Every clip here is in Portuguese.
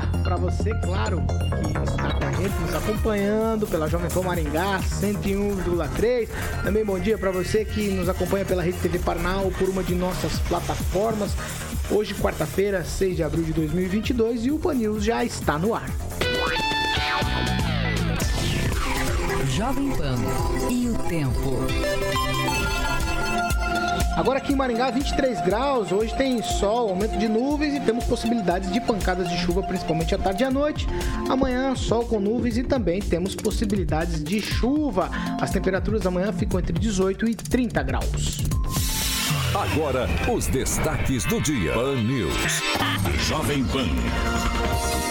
dia para você, claro, que está com a gente nos acompanhando pela Jovem Pan Maringá 101,3. Também bom dia para você que nos acompanha pela Rede TV Paraná ou por uma de nossas plataformas. Hoje, quarta-feira, 6 de abril de 2022 e o Pan News já está no ar. Jovem Pan e o tempo. Agora aqui em Maringá, 23 graus. Hoje tem sol, aumento de nuvens e temos possibilidades de pancadas de chuva, principalmente à tarde e à noite. Amanhã, sol com nuvens e também temos possibilidades de chuva. As temperaturas amanhã ficam entre 18 e 30 graus. Agora, os destaques do dia. Pan News. Jovem Pan.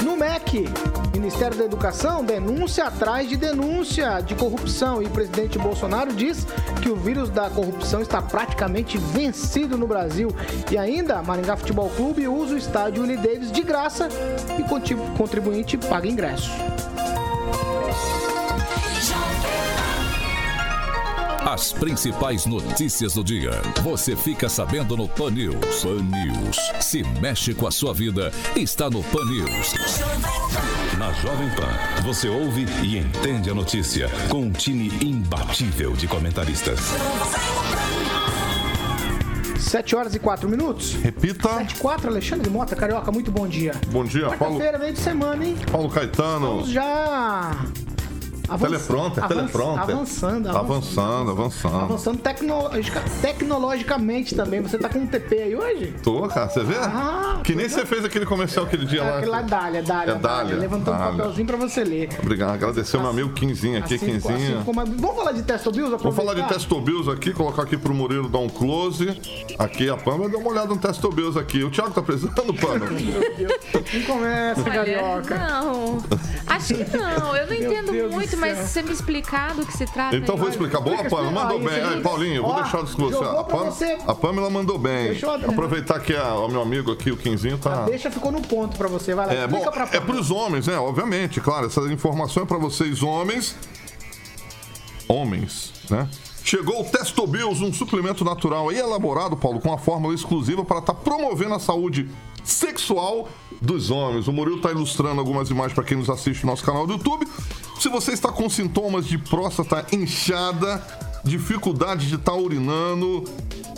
No MEC, Ministério da Educação denúncia atrás de denúncia de corrupção e o presidente Bolsonaro diz que o vírus da corrupção está praticamente vencido no Brasil. E ainda, Maringá Futebol Clube usa o estádio Willie Davis de graça e contribuinte paga ingresso. As principais notícias do dia. Você fica sabendo no Pan News. Pan News. Se mexe com a sua vida, está no Pan News. Na Jovem Pan, você ouve e entende a notícia com um time imbatível de comentaristas. 7 horas e 4 minutos. Repita. 7 e 4, Alexandre Mota, Carioca, muito bom dia. Bom dia, Paulo. Quarta-feira, meio de semana, hein? Paulo Caetano. Vamos já Avanç... Teleprompter, avanç... teleprompter. Avançando, avançando. Avançando, avançando. tecnologica... tecnologicamente também. Você tá com um TP aí hoje? Tô, cara, você vê? Ah, que nem você fez aquele comercial aquele dia é, lá. Aquele lá, Dália, Dália. É Dália. Levantou Dália. um papelzinho pra você ler. Obrigado, agradecer o meu amigo Quinzinho aqui, Assim, Quinzinho. assim como- Vamos falar de Testo Bills? Vamos falar de Testobills aqui, colocar aqui pro Murilo dar um close. Aqui a Pama dá uma olhada no Testobills aqui. O Thiago tá precisando, Pama? Não começa, Carioca. Não, acho que não. Eu não Meu entendo Deus muito, mas você me explicar do que se trata. Então aí. vou explicar. Boa, Explica, Pamela. Mandou bem. Aí, Paulinho, vou ó, deixar de você. jogou A, pra Pam- você. a Pamela mandou bem. Deixou a- Aproveitar que a- o meu amigo aqui, o Quinzinho, tá. Deixa ficou no ponto pra você. Vai lá, É, bom, explica pra é Pamela. pros homens, né? Obviamente, claro, essa informação é pra vocês, homens. Homens, né? Chegou o Testobills, um suplemento natural e elaborado, Paulo, com uma fórmula exclusiva para estar promovendo a saúde sexual dos homens. O Murilo está ilustrando algumas imagens para quem nos assiste no nosso canal do YouTube. Se você está com sintomas de próstata inchada, dificuldade de estar urinando.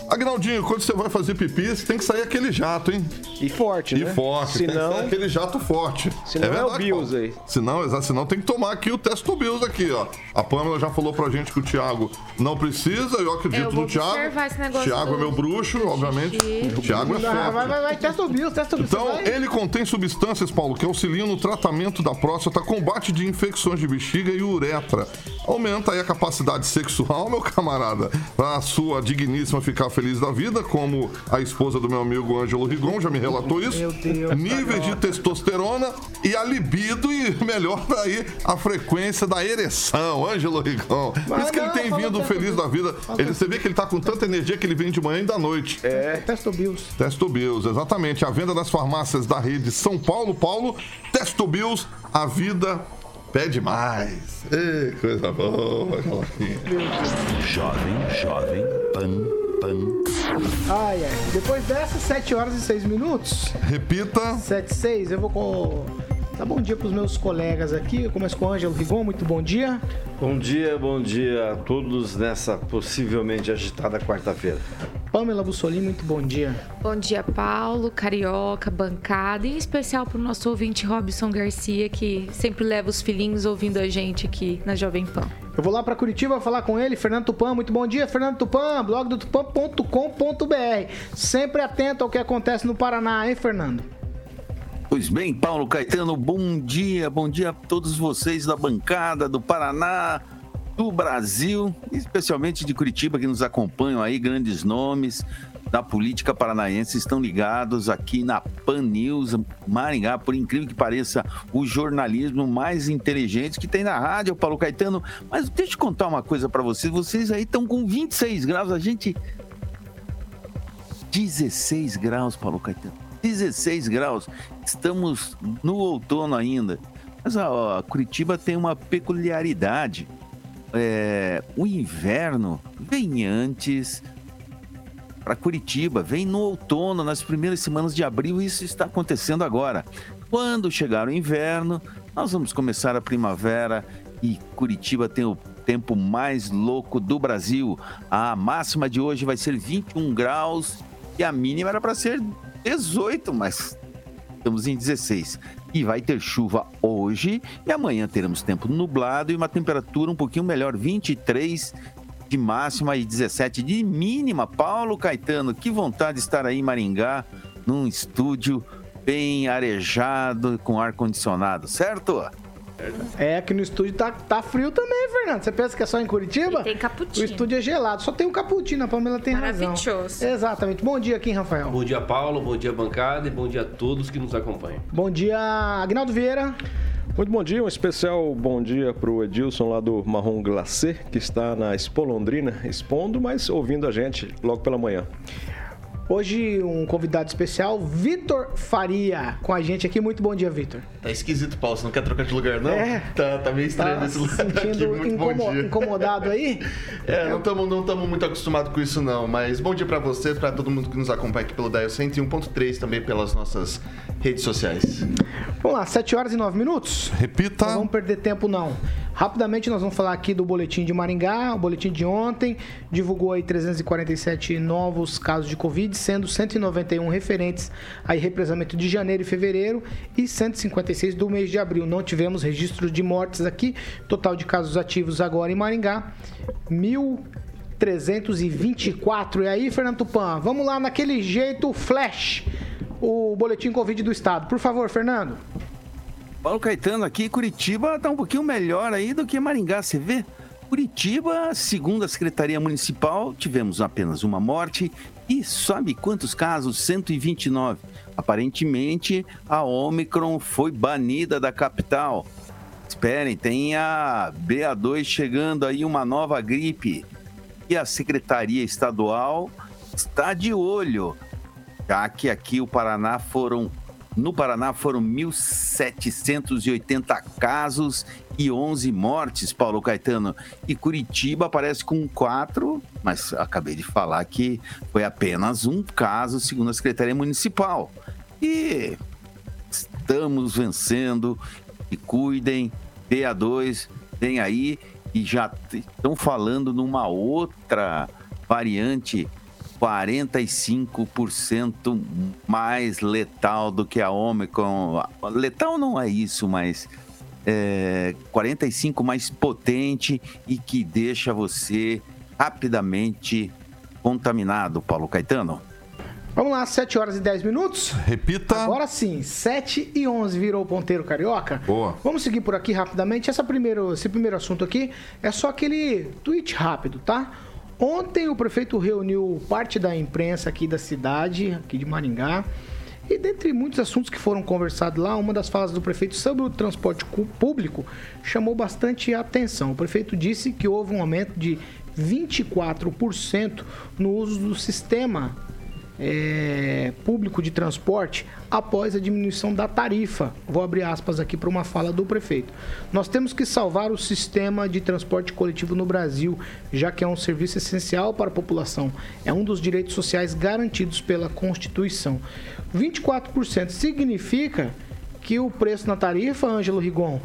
Agnaldinho, quando você vai fazer pipi, você tem que sair aquele jato, hein? E forte, E né? forte, tem que Senão, ser aquele jato forte. senão é, o Bills aí. Senão, exato, senão tem que tomar aqui o teste do Bills aqui, ó. A Pamela já falou pra gente que o Thiago não precisa, eu acredito Eu vou no Thiago. esse negócio Thiago é do- meu bruxo, do obviamente. O Thiago é Vai, vai, forte. vai, vai, Testo Bills, Testo Bills. Então, vai- ele contém substâncias, Paulo, que auxiliam no tratamento da próstata, combate de infecções de bexiga e uretra. Aumenta aí a capacidade sexual, meu camarada, pra sua digníssima ficar feliz da vida, como a esposa do meu amigo Ângelo Rigon já me relatou isso. Meu Deus, Níveis de testosterona e a libido e melhor aí a frequência da ereção, Ângelo Rigon. Por Mas isso que ele tem vindo feliz Bills. da vida. Ele, você vê que ele tá com tanta energia que ele vem de manhã e da noite. É. Testo Bills. Testo Bills, exatamente. A venda das farmácias da rede São Paulo, Paulo. Testo Bills, a vida pede mais. Ei, coisa boa, Carloquinha. Jovem, jovem, pan, pan. Ai, ai. Depois dessas, 7 horas e 6 minutos. Repita. 7 e 6, eu vou com... Tá bom dia pros meus colegas aqui. Eu começo com o Ângelo Rigon, muito bom dia. Bom dia, bom dia a todos nessa possivelmente agitada quarta-feira. Pamela Bussolini, muito bom dia. Bom dia, Paulo, Carioca, bancada, e em especial pro nosso ouvinte Robson Garcia, que sempre leva os filhinhos ouvindo a gente aqui na Jovem Pan. Eu vou lá para Curitiba falar com ele, Fernando Tupan. Muito bom dia, Fernando Tupan, blog do tupan.com.br. Sempre atento ao que acontece no Paraná, hein, Fernando? Pois bem, Paulo Caetano, bom dia, bom dia a todos vocês da bancada do Paraná. do Brasil, especialmente de Curitiba, que nos acompanham aí, grandes nomes da política paranaense estão ligados aqui na Pan News Maringá, por incrível que pareça, o jornalismo mais inteligente que tem na rádio, Paulo Caetano. Mas deixa eu contar uma coisa para vocês, vocês aí estão com 26 graus, a gente 16 graus, Paulo Caetano. 16 graus. Estamos no outono ainda. Mas ó, Curitiba tem uma peculiaridade. É, o inverno vem antes para Curitiba, vem no outono, nas primeiras semanas de abril, isso está acontecendo agora. Quando chegar o inverno, nós vamos começar a primavera e Curitiba tem o tempo mais louco do Brasil. A máxima de hoje vai ser 21 graus e a mínima era para ser 18, mas estamos em 16. E vai ter chuva hoje e amanhã teremos tempo nublado e uma temperatura um pouquinho melhor, 23 de máxima e 17 de mínima. Paulo Caetano, que vontade de estar aí em Maringá, num estúdio bem arejado, com ar-condicionado, certo? É, aqui no estúdio tá, tá frio também, Fernando. Você pensa que é só em Curitiba? E tem cappuccino. O estúdio é gelado. Só tem um cappuccino, a Pamela tem razão. Maravilhoso. Exatamente. Bom dia aqui, Rafael. Bom dia, Paulo. Bom dia, bancada. E bom dia a todos que nos acompanham. Bom dia, Agnaldo Vieira. Muito bom dia, um especial bom dia para o Edilson lá do Marrom Glacê, que está na Expo Londrina, expondo, mas ouvindo a gente logo pela manhã. Hoje um convidado especial, Vitor Faria, com a gente aqui. Muito bom dia, Vitor. Tá esquisito, Paulo. Você não quer trocar de lugar, não? É. Tá, tá meio estranho Tá esse lugar sentindo aqui. Muito incomo- bom dia. incomodado aí? É, não estamos não tamo muito acostumados com isso, não. Mas bom dia pra você, pra todo mundo que nos acompanha aqui pelo Dial 101.3, também pelas nossas redes sociais. Vamos lá, 7 horas e 9 minutos. Repita. Não vamos perder tempo, não. Rapidamente, nós vamos falar aqui do boletim de Maringá. O boletim de ontem divulgou aí 347 novos casos de Covid, sendo 191 referentes aí represamento de janeiro e fevereiro e 156 do mês de abril. Não tivemos registro de mortes aqui. Total de casos ativos agora em Maringá, 1.324. E aí, Fernando Tupan, vamos lá naquele jeito flash. O boletim Covid do estado. Por favor, Fernando. Paulo Caetano aqui, Curitiba tá um pouquinho melhor aí do que Maringá, você vê? Curitiba, segundo a Secretaria Municipal, tivemos apenas uma morte e sabe quantos casos? 129. Aparentemente, a Omicron foi banida da capital. Esperem, tem a BA2 chegando aí, uma nova gripe. E a Secretaria Estadual está de olho, já que aqui o Paraná foram no Paraná foram 1.780 casos e 11 mortes, Paulo Caetano. E Curitiba aparece com 4, mas acabei de falar que foi apenas um caso, segundo a Secretaria Municipal. E estamos vencendo. E cuidem, BA2 vem aí e já estão falando numa outra variante 45% mais letal do que a Omicron. Letal não é isso, mas é, 45 mais potente e que deixa você rapidamente contaminado, Paulo Caetano. Vamos lá, 7 horas e 10 minutos. Repita. Agora sim, 7 e 11 virou o ponteiro carioca. Boa. Vamos seguir por aqui rapidamente. Essa primeiro, esse primeiro assunto aqui é só aquele tweet rápido, tá? Ontem o prefeito reuniu parte da imprensa aqui da cidade, aqui de Maringá. E dentre muitos assuntos que foram conversados lá, uma das falas do prefeito sobre o transporte público chamou bastante atenção. O prefeito disse que houve um aumento de 24% no uso do sistema é, público de transporte após a diminuição da tarifa. Vou abrir aspas aqui para uma fala do prefeito. Nós temos que salvar o sistema de transporte coletivo no Brasil, já que é um serviço essencial para a população. É um dos direitos sociais garantidos pela Constituição. 24% significa que o preço na tarifa, Ângelo Rigon,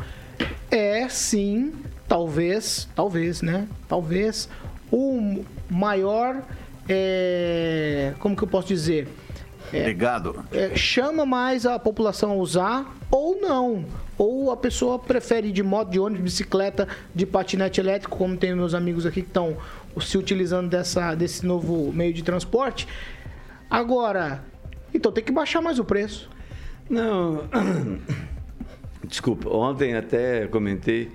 é sim, talvez, talvez, né? Talvez o maior, é, como que eu posso dizer? Obrigado. É, chama mais a população a usar ou não. Ou a pessoa prefere ir de moto, de ônibus, bicicleta, de patinete elétrico, como tem meus amigos aqui que estão se utilizando dessa, desse novo meio de transporte. Agora, então tem que baixar mais o preço. Não. Desculpa, ontem até comentei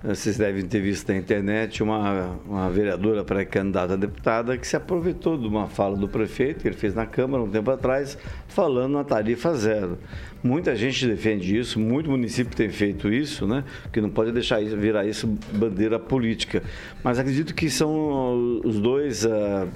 Vocês devem ter visto na internet uma, uma vereadora pré-candidata a deputada que se aproveitou de uma fala do prefeito que ele fez na Câmara um tempo atrás, falando na tarifa zero. Muita gente defende isso, muito município tem feito isso, né? Que não pode deixar isso, virar isso bandeira política. Mas acredito que são os dois uh,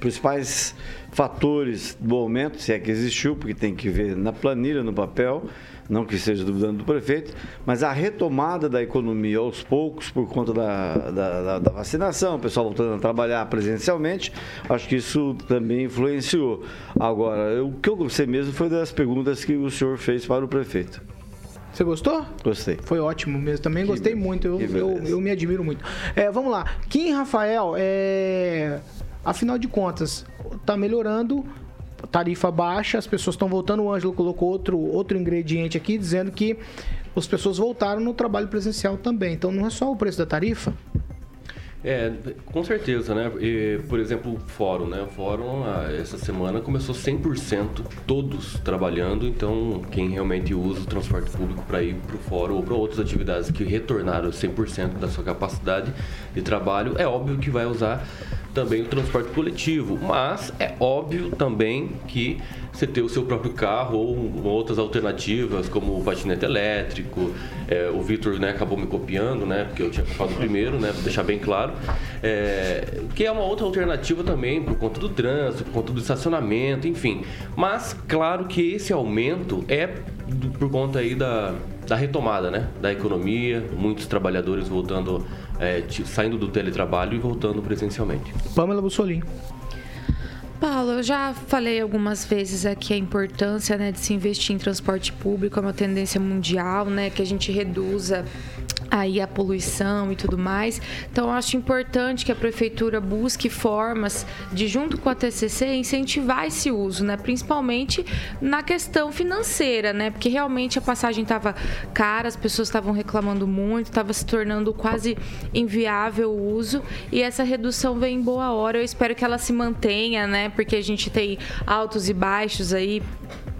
principais fatores do aumento, se é que existiu, porque tem que ver na planilha, no papel não que esteja duvidando do prefeito, mas a retomada da economia aos poucos, por conta da, da, da, vacinação, o pessoal voltando a trabalhar presencialmente, acho que isso também influenciou. Agora, o que eu gostei mesmo foi das perguntas que o senhor fez para o prefeito. Você gostou? Gostei. Foi ótimo mesmo. Também que gostei muito. Eu, eu, eu, me admiro muito. É, vamos lá. Kim Rafael, é... afinal de contas, está melhorando tarifa baixa, as pessoas estão voltando. O Ângelo colocou outro, outro ingrediente aqui, dizendo que as pessoas voltaram no trabalho presencial também. Então não é só o preço da tarifa? É, com certeza, né? E, por exemplo, o fórum, né? O fórum, essa semana começou 100%, todos trabalhando, então quem realmente usa o transporte público para ir para o fórum ou para outras atividades que retornaram 100% da sua capacidade de trabalho, é óbvio que vai usar também o transporte coletivo, mas é óbvio também que você ter o seu próprio carro ou outras alternativas, como o patinete elétrico. É, o Vitor né, acabou me copiando, né? Porque eu tinha falado primeiro, né? Para deixar bem claro. É, que é uma outra alternativa também, por conta do trânsito, por conta do estacionamento, enfim. Mas, claro que esse aumento é por conta aí da, da retomada, né? Da economia, muitos trabalhadores voltando, é, saindo do teletrabalho e voltando presencialmente. Pamela Bussolini. Paulo, eu já falei algumas vezes aqui a importância né, de se investir em transporte público, é uma tendência mundial, né? Que a gente reduza aí a poluição e tudo mais. Então, acho importante que a prefeitura busque formas de, junto com a TCC, incentivar esse uso, né? Principalmente na questão financeira, né? Porque realmente a passagem estava cara, as pessoas estavam reclamando muito, estava se tornando quase inviável o uso e essa redução vem em boa hora. Eu espero que ela se mantenha, né? Porque a gente tem altos e baixos aí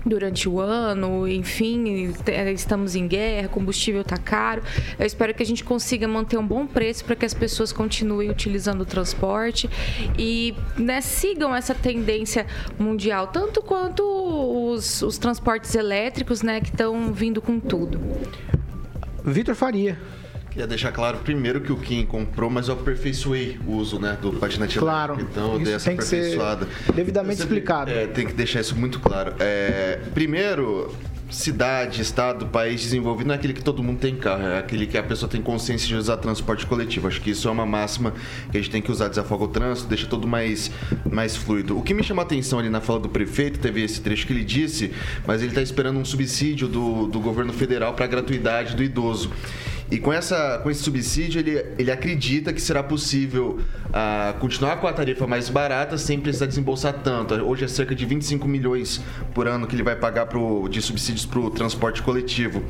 durante o ano, enfim, estamos em guerra, combustível está caro. Eu espero que a gente consiga manter um bom preço para que as pessoas continuem utilizando o transporte e né, sigam essa tendência mundial, tanto quanto os, os transportes elétricos, né, que estão vindo com tudo. Vitor Faria. Queria deixar claro primeiro que o Kim comprou, mas eu aperfeiçoei o uso né, do patinete claro, elétrico. Então eu dei essa tem que aperfeiçoada. Ser devidamente sempre, explicado. É, tem que deixar isso muito claro. É, primeiro, cidade, estado, país desenvolvido não é aquele que todo mundo tem carro, é aquele que a pessoa tem consciência de usar transporte coletivo. Acho que isso é uma máxima que a gente tem que usar, desafoga o trânsito, deixa tudo mais, mais fluido. O que me chamou a atenção ali na fala do prefeito, teve esse trecho que ele disse, mas ele está esperando um subsídio do, do governo federal para a gratuidade do idoso. E com, essa, com esse subsídio, ele, ele acredita que será possível uh, continuar com a tarifa mais barata sem precisar desembolsar tanto. Hoje é cerca de 25 milhões por ano que ele vai pagar pro, de subsídios para o transporte coletivo.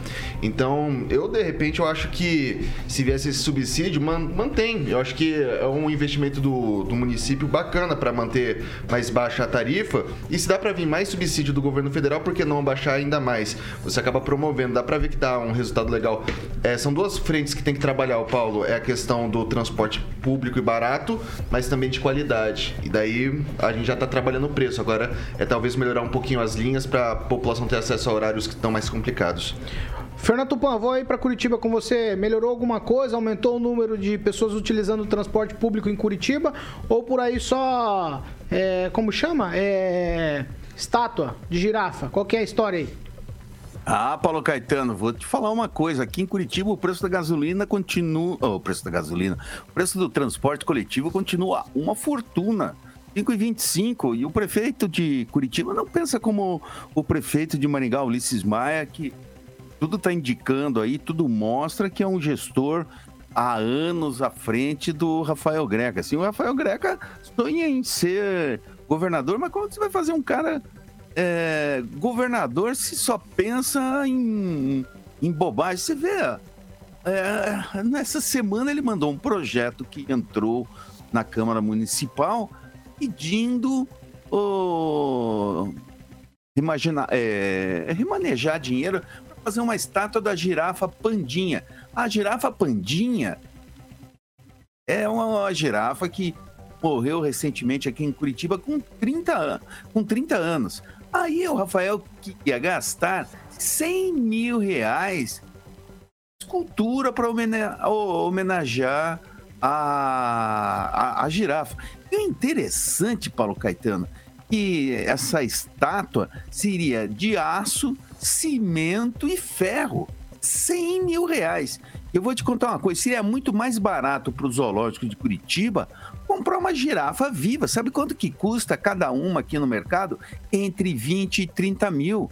Então, eu, de repente, eu acho que se viesse esse subsídio, man, mantém. Eu acho que é um investimento do, do município bacana para manter mais baixa a tarifa. E se dá para vir mais subsídio do governo federal, por que não baixar ainda mais? Você acaba promovendo, dá para ver que dá um resultado legal. É, são duas duas frentes que tem que trabalhar, o Paulo, é a questão do transporte público e barato, mas também de qualidade. E daí a gente já está trabalhando o preço. Agora é talvez melhorar um pouquinho as linhas para a população ter acesso a horários que estão mais complicados. Fernando Tupan, vou aí para Curitiba com você. Melhorou alguma coisa? Aumentou o número de pessoas utilizando o transporte público em Curitiba? Ou por aí só, é, como chama? É, estátua de girafa? Qual que é a história aí? Ah, Paulo Caetano, vou te falar uma coisa. Aqui em Curitiba, o preço da gasolina continua. Oh, o preço da gasolina. O preço do transporte coletivo continua uma fortuna. 5,25 e o prefeito de Curitiba não pensa como o prefeito de Maringá, Ulisses Maia, que tudo está indicando aí, tudo mostra que é um gestor há anos à frente do Rafael Greca. Assim, o Rafael Greca sonha em ser governador, mas como você vai fazer um cara é, governador se só pensa em, em bobagem. Você vê, é, nessa semana ele mandou um projeto que entrou na Câmara Municipal pedindo oh, é, remanejar dinheiro para fazer uma estátua da girafa Pandinha. A girafa Pandinha é uma, girafa que morreu recentemente aqui em Curitiba com 30, an- com 30 anos. Aí o Rafael ia gastar 100 mil reais escultura para homenagear a, a, a girafa. E o interessante, Paulo Caetano, que essa estátua seria de aço, cimento e ferro. 100 mil reais. Eu vou te contar uma coisa: seria muito mais barato para o zoológico de Curitiba comprar uma girafa viva. Sabe quanto que custa cada uma aqui no mercado? Entre 20 e 30 mil.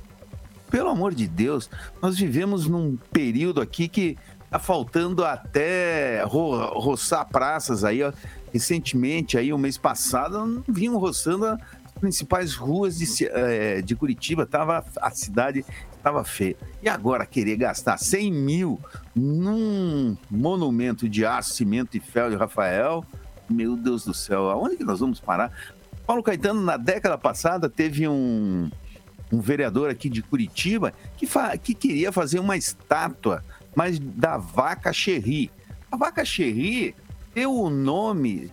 Pelo amor de Deus, nós vivemos num período aqui que tá faltando até ro roçar praças aí, ó. Recentemente, aí, o mês passado, vinham roçando as principais ruas de, eh, de Curitiba. Tava, a cidade estava feia. E agora querer gastar 100 mil num monumento de aço, cimento e ferro de Rafael, meu Deus do céu, aonde que nós vamos parar? Paulo Caetano, na década passada, teve um, um vereador aqui de Curitiba que, fa- que queria fazer uma estátua, mas da vaca Cherry. A vaca Cherry deu o nome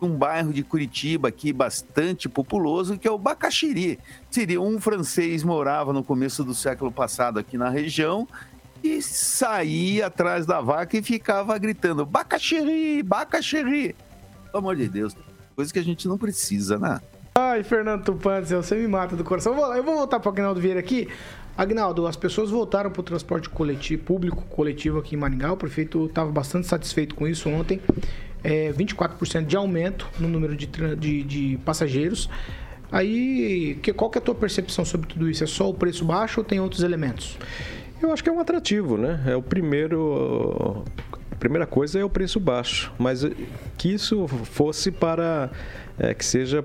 de um bairro de Curitiba aqui bastante populoso, que é o Bacaxiri. Seria um francês morava no começo do século passado aqui na região e saía atrás da vaca e ficava gritando Bacaxiri, Bacaxiri. Pelo amor de Deus, coisa que a gente não precisa, né? Ai, Fernando Tupan, céu, você me mata do coração. Eu vou, eu vou voltar para o Agnaldo Vieira aqui. Agnaldo, as pessoas voltaram para o transporte coletivo, público coletivo aqui em Maringá. O prefeito estava bastante satisfeito com isso ontem. É, 24% de aumento no número de, de, de passageiros. Aí, que, qual que é a tua percepção sobre tudo isso? É só o preço baixo ou tem outros elementos? Eu acho que é um atrativo, né? É o primeiro. A primeira coisa é o preço baixo, mas que isso fosse para. é, que seja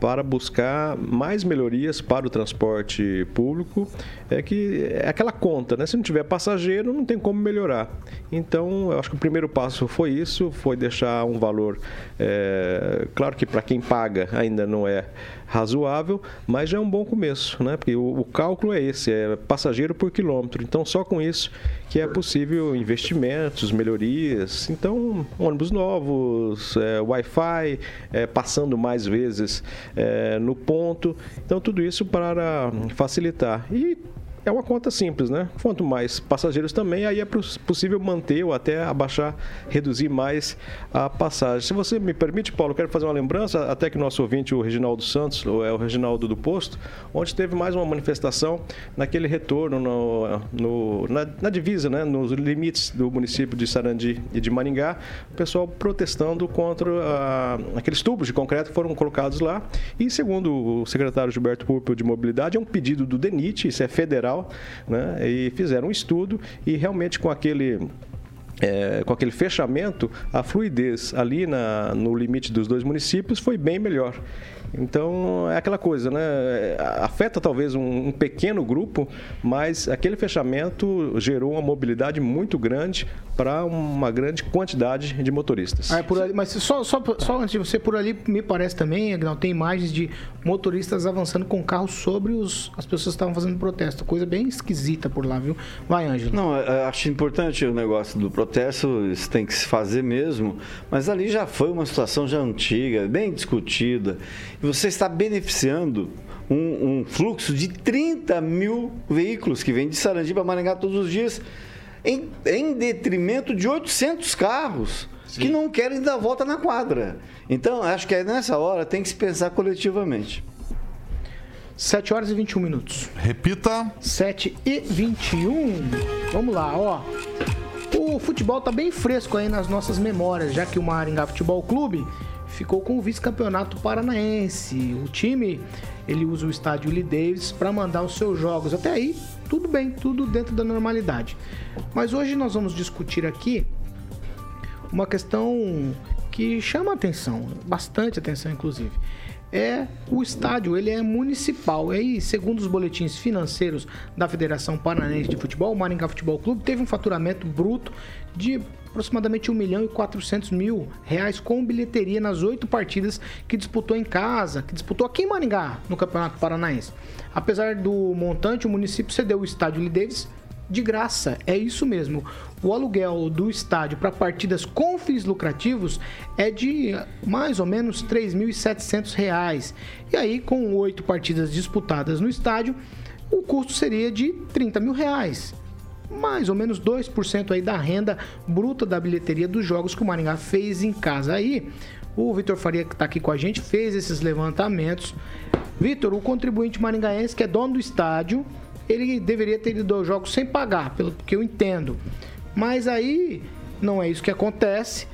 para buscar mais melhorias para o transporte público, é que é aquela conta, né? Se não tiver passageiro, não tem como melhorar. Então, eu acho que o primeiro passo foi isso, foi deixar um valor, é, claro que para quem paga ainda não é razoável, mas já é um bom começo, né? Porque o, o cálculo é esse, é passageiro por quilômetro. Então, só com isso que é possível investimentos, melhorias. Então, ônibus novos, é, Wi-Fi, é, passando mais vezes é, no ponto. Então, tudo isso para facilitar. E é uma conta simples, né? Quanto mais passageiros também, aí é pos- possível manter ou até abaixar, reduzir mais a passagem. Se você me permite, Paulo, quero fazer uma lembrança, até que nosso ouvinte, o Reginaldo Santos, ou é o Reginaldo do Posto, onde teve mais uma manifestação naquele retorno no, no- na, na divisa, né? Nos limites do município de Sarandi e de Maringá, o pessoal protestando contra ah, aqueles tubos de concreto que foram colocados lá. E segundo o secretário Gilberto Púrpura de Mobilidade, é um pedido do DENIT, isso é federal, né? E fizeram um estudo e realmente com aquele é, com aquele fechamento, a fluidez ali na, no limite dos dois municípios foi bem melhor. Então, é aquela coisa, né? Afeta talvez um, um pequeno grupo, mas aquele fechamento gerou uma mobilidade muito grande para uma grande quantidade de motoristas. Ah, é por ali, mas só, só, só antes de você, por ali me parece também, Agnaldo, tem imagens de motoristas avançando com carros sobre os, as pessoas que estavam fazendo protesto. Coisa bem esquisita por lá, viu? Vai, Ângelo. Não, eu acho importante o negócio do protesto, isso tem que se fazer mesmo, mas ali já foi uma situação já antiga, bem discutida, e você está beneficiando um, um fluxo de 30 mil veículos que vêm de Sarandi para Maringá todos os dias, em, em detrimento de 800 carros que não querem dar volta na quadra. Então, acho que é nessa hora tem que se pensar coletivamente. 7 horas e 21 minutos. Repita. 7 e 21. Vamos lá, ó. O futebol tá bem fresco aí nas nossas memórias, já que o Maringá Futebol Clube ficou com o vice-campeonato paranaense. O time, ele usa o estádio Lee Davis para mandar os seus jogos. Até aí, tudo bem, tudo dentro da normalidade. Mas hoje nós vamos discutir aqui uma questão que chama atenção, bastante atenção inclusive. É o estádio, ele é municipal. E aí, segundo os boletins financeiros da Federação Paranaense de Futebol, o Maringá Futebol Clube teve um faturamento bruto de aproximadamente 1 milhão e 400 mil reais com bilheteria nas oito partidas que disputou em casa, que disputou aqui em Maringá, no Campeonato Paranaense. Apesar do montante, o município cedeu o estádio Lee Davis de graça. É isso mesmo. O aluguel do estádio para partidas com fins lucrativos é de mais ou menos R$ 3.700. E aí, com oito partidas disputadas no estádio, o custo seria de 30 mil reais. Mais ou menos 2% aí da renda bruta da bilheteria dos jogos que o Maringá fez em casa. Aí, o Vitor Faria, que está aqui com a gente, fez esses levantamentos. Vitor, o contribuinte maringaense, que é dono do estádio, ele deveria ter ido aos jogos sem pagar, pelo que eu entendo. Mas aí não é isso que acontece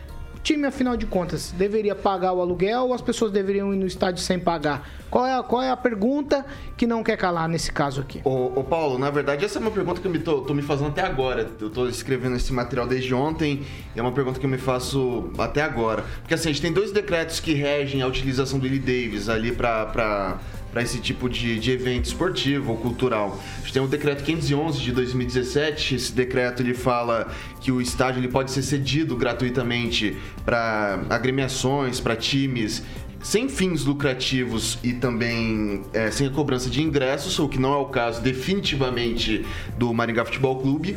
time, afinal de contas, deveria pagar o aluguel ou as pessoas deveriam ir no estádio sem pagar? Qual é a, qual é a pergunta que não quer calar nesse caso aqui? Ô, ô Paulo, na verdade, essa é uma pergunta que eu me tô, tô, me fazendo até agora. Eu tô escrevendo esse material desde ontem e é uma pergunta que eu me faço até agora. Porque assim, a gente tem dois decretos que regem a utilização do Willie Davis ali para para esse tipo de, de evento esportivo ou cultural. A gente tem o decreto 511 de 2017. Esse decreto ele fala que o estádio ele pode ser cedido gratuitamente para agremiações, para times sem fins lucrativos e também é, sem a cobrança de ingressos, o que não é o caso definitivamente do Maringá Futebol Clube.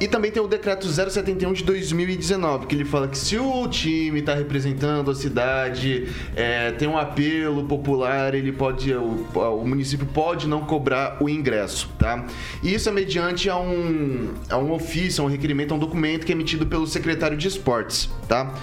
E também tem o decreto 071 de 2019, que ele fala que se o time está representando a cidade, é, tem um apelo popular, ele pode, o, o, município pode não cobrar o ingresso, tá? E isso é mediante a um, a um ofício, a um requerimento, a um documento que é emitido pelo secretário de esportes, tá?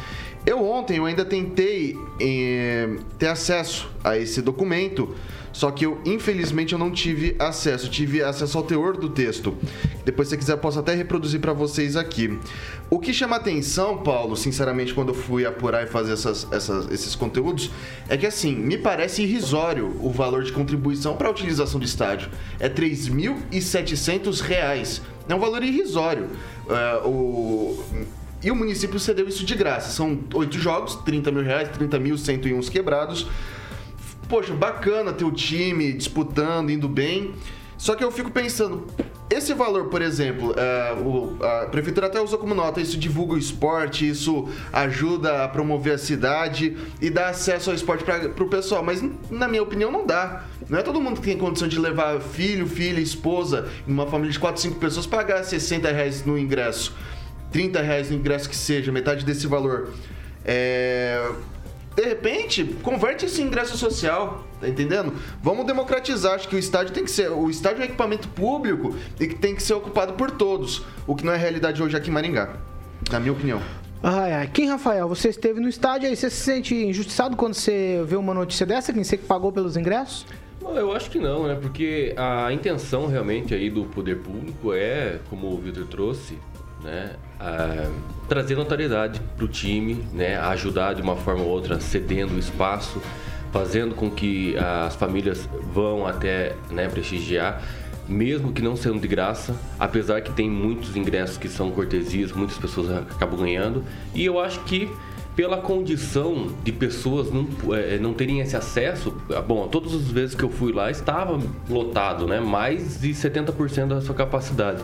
Eu ontem eu ainda tentei eh, ter acesso a esse documento, só que eu, infelizmente, eu não tive acesso. tive acesso ao teor do texto. Depois, se quiser, eu posso até reproduzir para vocês aqui. O que chama atenção, Paulo, sinceramente, quando eu fui apurar e fazer essas, essas, esses conteúdos, é que, assim, me parece irrisório o valor de contribuição para a utilização do estádio. É R$ 3.700. É um valor irrisório. Uh, o... E o município cedeu isso de graça. São oito jogos, 30 mil reais, 30 mil, 101 quebrados poxa, bacana ter o time disputando, indo bem. Só que eu fico pensando, esse valor, por exemplo, é, a prefeitura até usou como nota, isso divulga o esporte, isso ajuda a promover a cidade e dá acesso ao esporte para o pessoal, mas na minha opinião não dá. Não é todo mundo que tem condição de levar filho, filha, esposa, uma família de 4, 5 pessoas, pagar 60 reais no ingresso, 30 reais no ingresso que seja, metade desse valor. É, de repente, converte esse ingresso social, tá entendendo? Vamos democratizar, acho que o estádio tem que ser, o estádio é um equipamento público e que tem que ser ocupado por todos, o que não é realidade hoje aqui em Maringá, na minha opinião. Ai, ai. Quem, Rafael, você esteve no estádio aí, você se sente injustiçado quando você vê uma notícia dessa, quem você que pagou pelos ingressos? Eu acho que não, né? Porque a intenção realmente aí do poder público é, como o Vitor trouxe, né? trazer notoriedade para o time, né? ajudar de uma forma ou outra, cedendo espaço, fazendo com que as famílias vão até né, prestigiar, mesmo que não sendo de graça, apesar que tem muitos ingressos que são cortesias, muitas pessoas acabam ganhando. E eu acho que pela condição de pessoas não, é, não terem esse acesso, bom, todas as vezes que eu fui lá estava lotado, né? Mais de 70% da sua capacidade.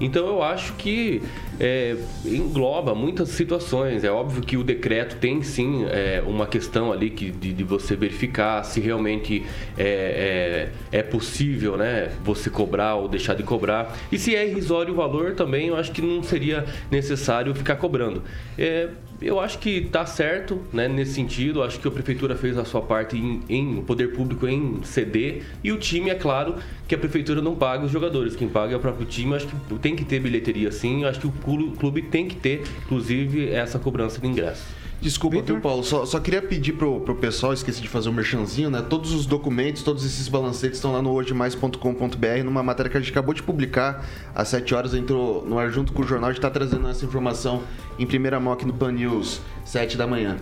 Então eu acho que é, engloba muitas situações. É óbvio que o decreto tem sim é, uma questão ali que, de, de, você verificar se realmente é, é, é, possível né, você cobrar ou deixar de cobrar. E se é irrisório o valor também, eu acho que não seria necessário ficar cobrando. É, eu acho que está certo né, nesse sentido. Acho que a prefeitura fez a sua parte em, em o poder público em ceder e o time, é claro, que a prefeitura não paga os jogadores. Quem paga é o próprio time. Acho que tem que ter bilheteria sim. Acho que o clube tem que ter, inclusive, essa cobrança de ingresso. Desculpa, viu, Paulo? Só, só, queria pedir pro, pro pessoal, esqueci de fazer um merchanzinho, né? Todos os documentos, todos esses balancetes estão lá no hojemais.com.br, numa matéria que a gente acabou de publicar às 7 horas, entrou no ar junto com o jornal, a gente está trazendo essa informação em primeira mão aqui no Pan News, 7 da manhã.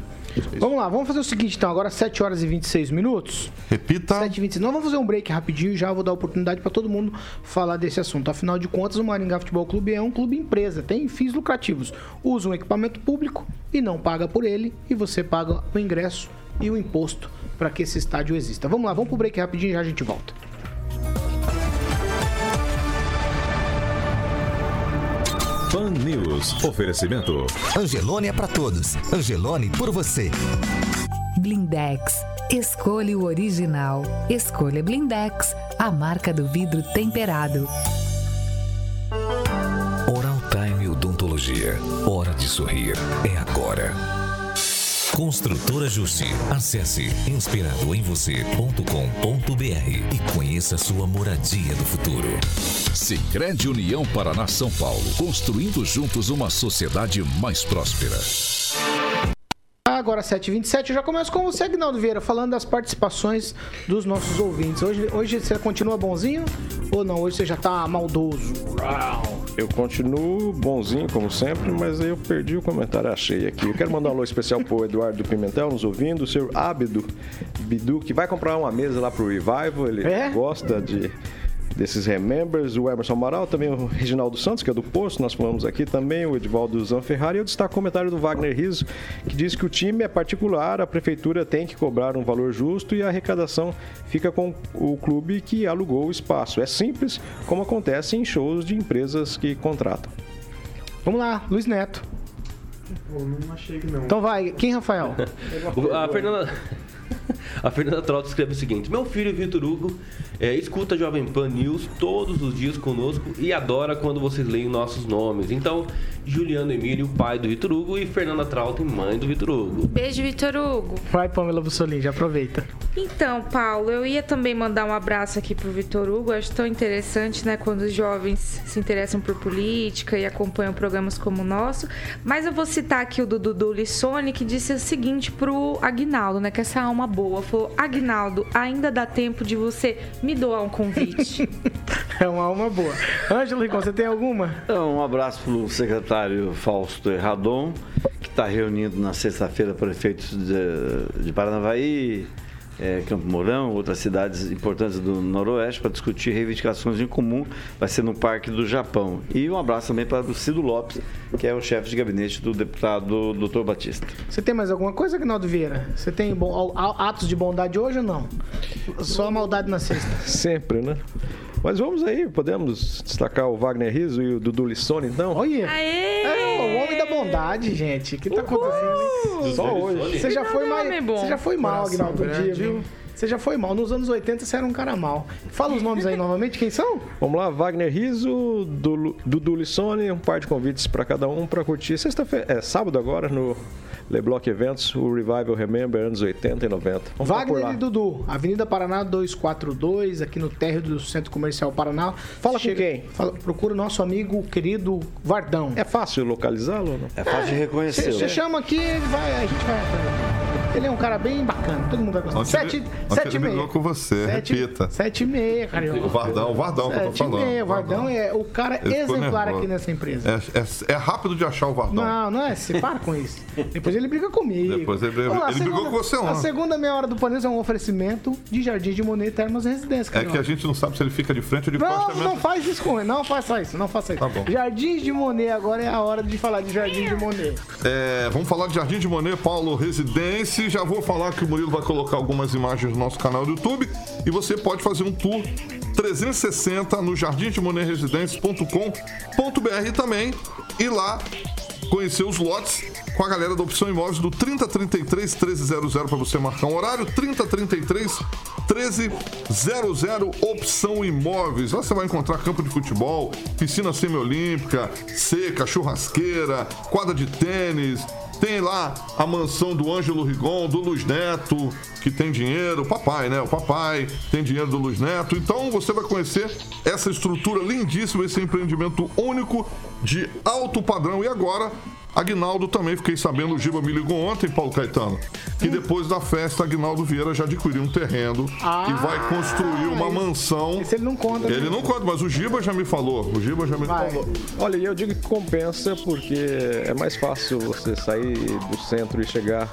Vamos lá, vamos fazer o seguinte então, agora 7 horas e 26 minutos. Repita. 7 e 26. Não, vamos fazer um break rapidinho e já vou dar oportunidade para todo mundo falar desse assunto. Afinal de contas, o Maringá Futebol Clube é um clube empresa, tem fins lucrativos. Usa um equipamento público e não paga por ele, e você paga o ingresso e o imposto para que esse estádio exista. Vamos lá, vamos pro break rapidinho e já a gente volta. Pan News. Oferecimento. Angelone é para todos. Angelone por você. Blindex. Escolha o original. Escolha Blindex, a marca do vidro temperado. Oral Time Odontologia. Hora de sorrir. É agora. Construtora Justi. Acesse inspiradoemvocê.com.br e conheça sua moradia do futuro. Sicredi União Paraná São Paulo, construindo juntos uma sociedade mais próspera. Agora 7h27, eu já começo com você, Agnaldo Vieira, falando das participações dos nossos ouvintes. Hoje, hoje você continua bonzinho ou não? Hoje você já tá maldoso? Eu continuo bonzinho, como sempre, mas aí eu perdi o comentário, achei aqui. Eu quero mandar um alô especial pro Eduardo Pimentel, nos ouvindo, o seu Ábido Bidu, que vai comprar uma mesa lá pro Revival, ele É? gosta de desses Remembers, o Emerson Amaral, também o Reginaldo Santos, que é do Poço, nós falamos aqui também, o Edivaldo Zanferrari, e eu destaco o comentário do Wagner Riso, que diz que o time é particular, a prefeitura tem que cobrar um valor justo e a arrecadação fica com o clube que alugou o espaço. É simples, como acontece em shows de empresas que contratam. Vamos lá, Luiz Neto. Pô, não achei que não. Então vai, quem, Rafael? A Fernanda, a Fernanda Trotto escreve o seguinte: Meu filho Vitor Hugo é, escuta a Jovem Pan News todos os dias conosco e adora quando vocês leem nossos nomes. Então, Juliano Emílio, pai do Vitor Hugo, e Fernanda Trautem, mãe do Vitor Hugo. Beijo, Vitor Hugo. Vai, Pamela Bussolini, já aproveita. Então, Paulo, eu ia também mandar um abraço aqui pro Vitor Hugo. Acho tão interessante, né, quando os jovens se interessam por política e acompanham programas como o nosso. Mas eu vou citar aqui o do Dudu Lissone, que disse o seguinte pro Agnaldo, né, que essa alma boa. Falou, Agnaldo, ainda dá tempo de você me doar um convite. É uma alma boa. Ângelo Rincon, você tem alguma? Então, um abraço para o secretário Fausto Erradon, que está reunindo na sexta-feira prefeitos de, de Paranavaí, eh, Campo Mourão, outras cidades importantes do Noroeste, para discutir reivindicações em comum. Vai ser no Parque do Japão. E um abraço também para o Cido Lopes, que é o chefe de gabinete do deputado Dr. Batista. Você tem mais alguma coisa, Agnaldo Vieira? Você tem bom- atos de bondade hoje ou não? Só maldade na sexta. Sempre, né? Mas vamos aí, podemos destacar o Wagner Riso e o Dudu Lissone, então? Olha! É o homem da bondade, gente. O que tá acontecendo? Só hoje. Você já foi bom. Você já foi mal, Agnaldo, um dia, viu? Você já foi mal. Nos anos 80 você era um cara mal. Fala os nomes aí novamente, quem são? Vamos lá, Wagner Riso, Dudu Lissone, um par de convites para cada um para curtir sexta-feira, é sábado agora no Leblock Eventos, o Revival Remember anos 80 e 90. Vamos Wagner e Dudu, Avenida Paraná 242, aqui no térreo do Centro Comercial Paraná. Fala com quem? Fala- procura o nosso amigo querido Vardão. É fácil localizá-lo ou não? É fácil de reconhecer. Você chama aqui, ele vai, a gente vai. Ele é um cara bem bacana, todo mundo vai gostar. Ontem Sete, ele- sete e ele brigou com você, Sete- repita. Sete e meia, O carioca. Vardão, o Vardão que eu tô Sete e falando. meia, o Vardão é o cara Ele exemplar aqui nessa empresa. É, é- é rápido de achar o Vardão. Não, não é, você para com isso. Depois ele briga comigo. Depois ele briga- ele brigou com você A ontem. segunda meia hora do Paneus é um oferecimento de Jardim de Monet Termas Residência, É carioca. que a gente não sabe se ele fica de frente ou de Não, costa não mesmo. faz isso com ele. Não faça isso, não faça isso. Tá bom. Jardins de Monet, agora é a hora de falar de Jardim de Monet. É, vamos falar de Jardim de Monet, Paulo Residência. Já vou falar que o Murilo vai colocar algumas imagens no nosso canal do YouTube. E você pode fazer um tour 360 no jardimdemonetresidencias.com.br também. E lá conhecer os lotes com a galera da Opção Imóveis do 3033 1300 para você marcar um horário, 3033 1300 Opção Imóveis. Lá você vai encontrar campo de futebol, piscina semiolímpica, seca, churrasqueira, quadra de tênis. Tem lá a mansão do Ângelo Rigon, do Luiz Neto, que tem dinheiro, o papai, né? O papai tem dinheiro do Luiz Neto. Então você vai conhecer essa estrutura lindíssima, esse empreendimento único de alto padrão. E agora, Agnaldo também, fiquei sabendo, o Giba me ligou ontem, Paulo Caetano, que depois da festa, Agnaldo Vieira já adquiriu um terreno e vai construir uma mansão. Esse ele não conta. Ele né? não conta, mas o Giba já me falou. O Giba já me Vai. falou. Olha, e eu digo que compensa porque é mais fácil você sair do centro e chegar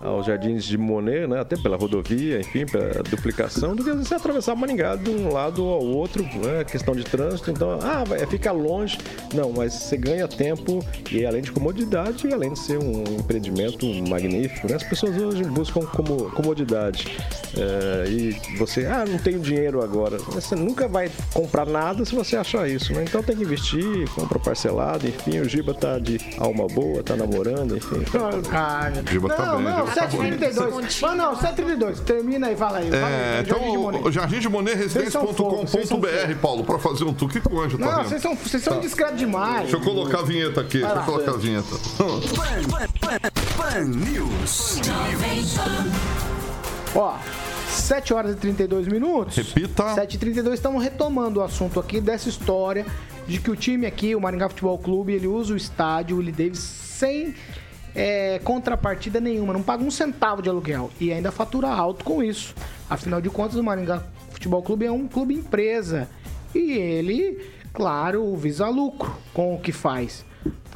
aos jardins de Monet, né? Até pela rodovia, enfim, pela duplicação, do que você atravessar Maringá de um lado ao outro, né? Questão de trânsito, então, ah, vai, fica longe. Não, mas você ganha tempo e além de comodidade e além de ser um empreendimento magnífico, né? As pessoas hoje buscam como, comodidade. É, e você, ah, não tenho dinheiro agora. Você nunca vai comprar nada se você achar isso, né? Então tem que investir, compra parcelado, enfim, o Giba tá de alma boa, tá namorando, enfim. Cara, Giba tá não, bem, não, Não, 7h32. Mas não, 7h32. Termina aí, fala aí. fala É, aí, então, Jardim de Monet. o Jardim de residência.com.br. Paulo, pra fazer um tour. Que com o Anjo tá Não, vocês são, vocês são discretos demais. Deixa eu colocar a vinheta aqui. Vai Deixa eu colocar a vinheta. Pan News. Ó, 7 horas e 32 minutos. Repita. 7 e 32 estamos retomando o assunto aqui dessa história de que o time aqui, o Maringá Futebol Clube, ele usa o estádio Willie Davis sem é, contrapartida nenhuma, não paga um centavo de aluguel e ainda fatura alto com isso. Afinal de contas, o Maringá Futebol Clube é um clube empresa e ele, claro, visa lucro com o que faz.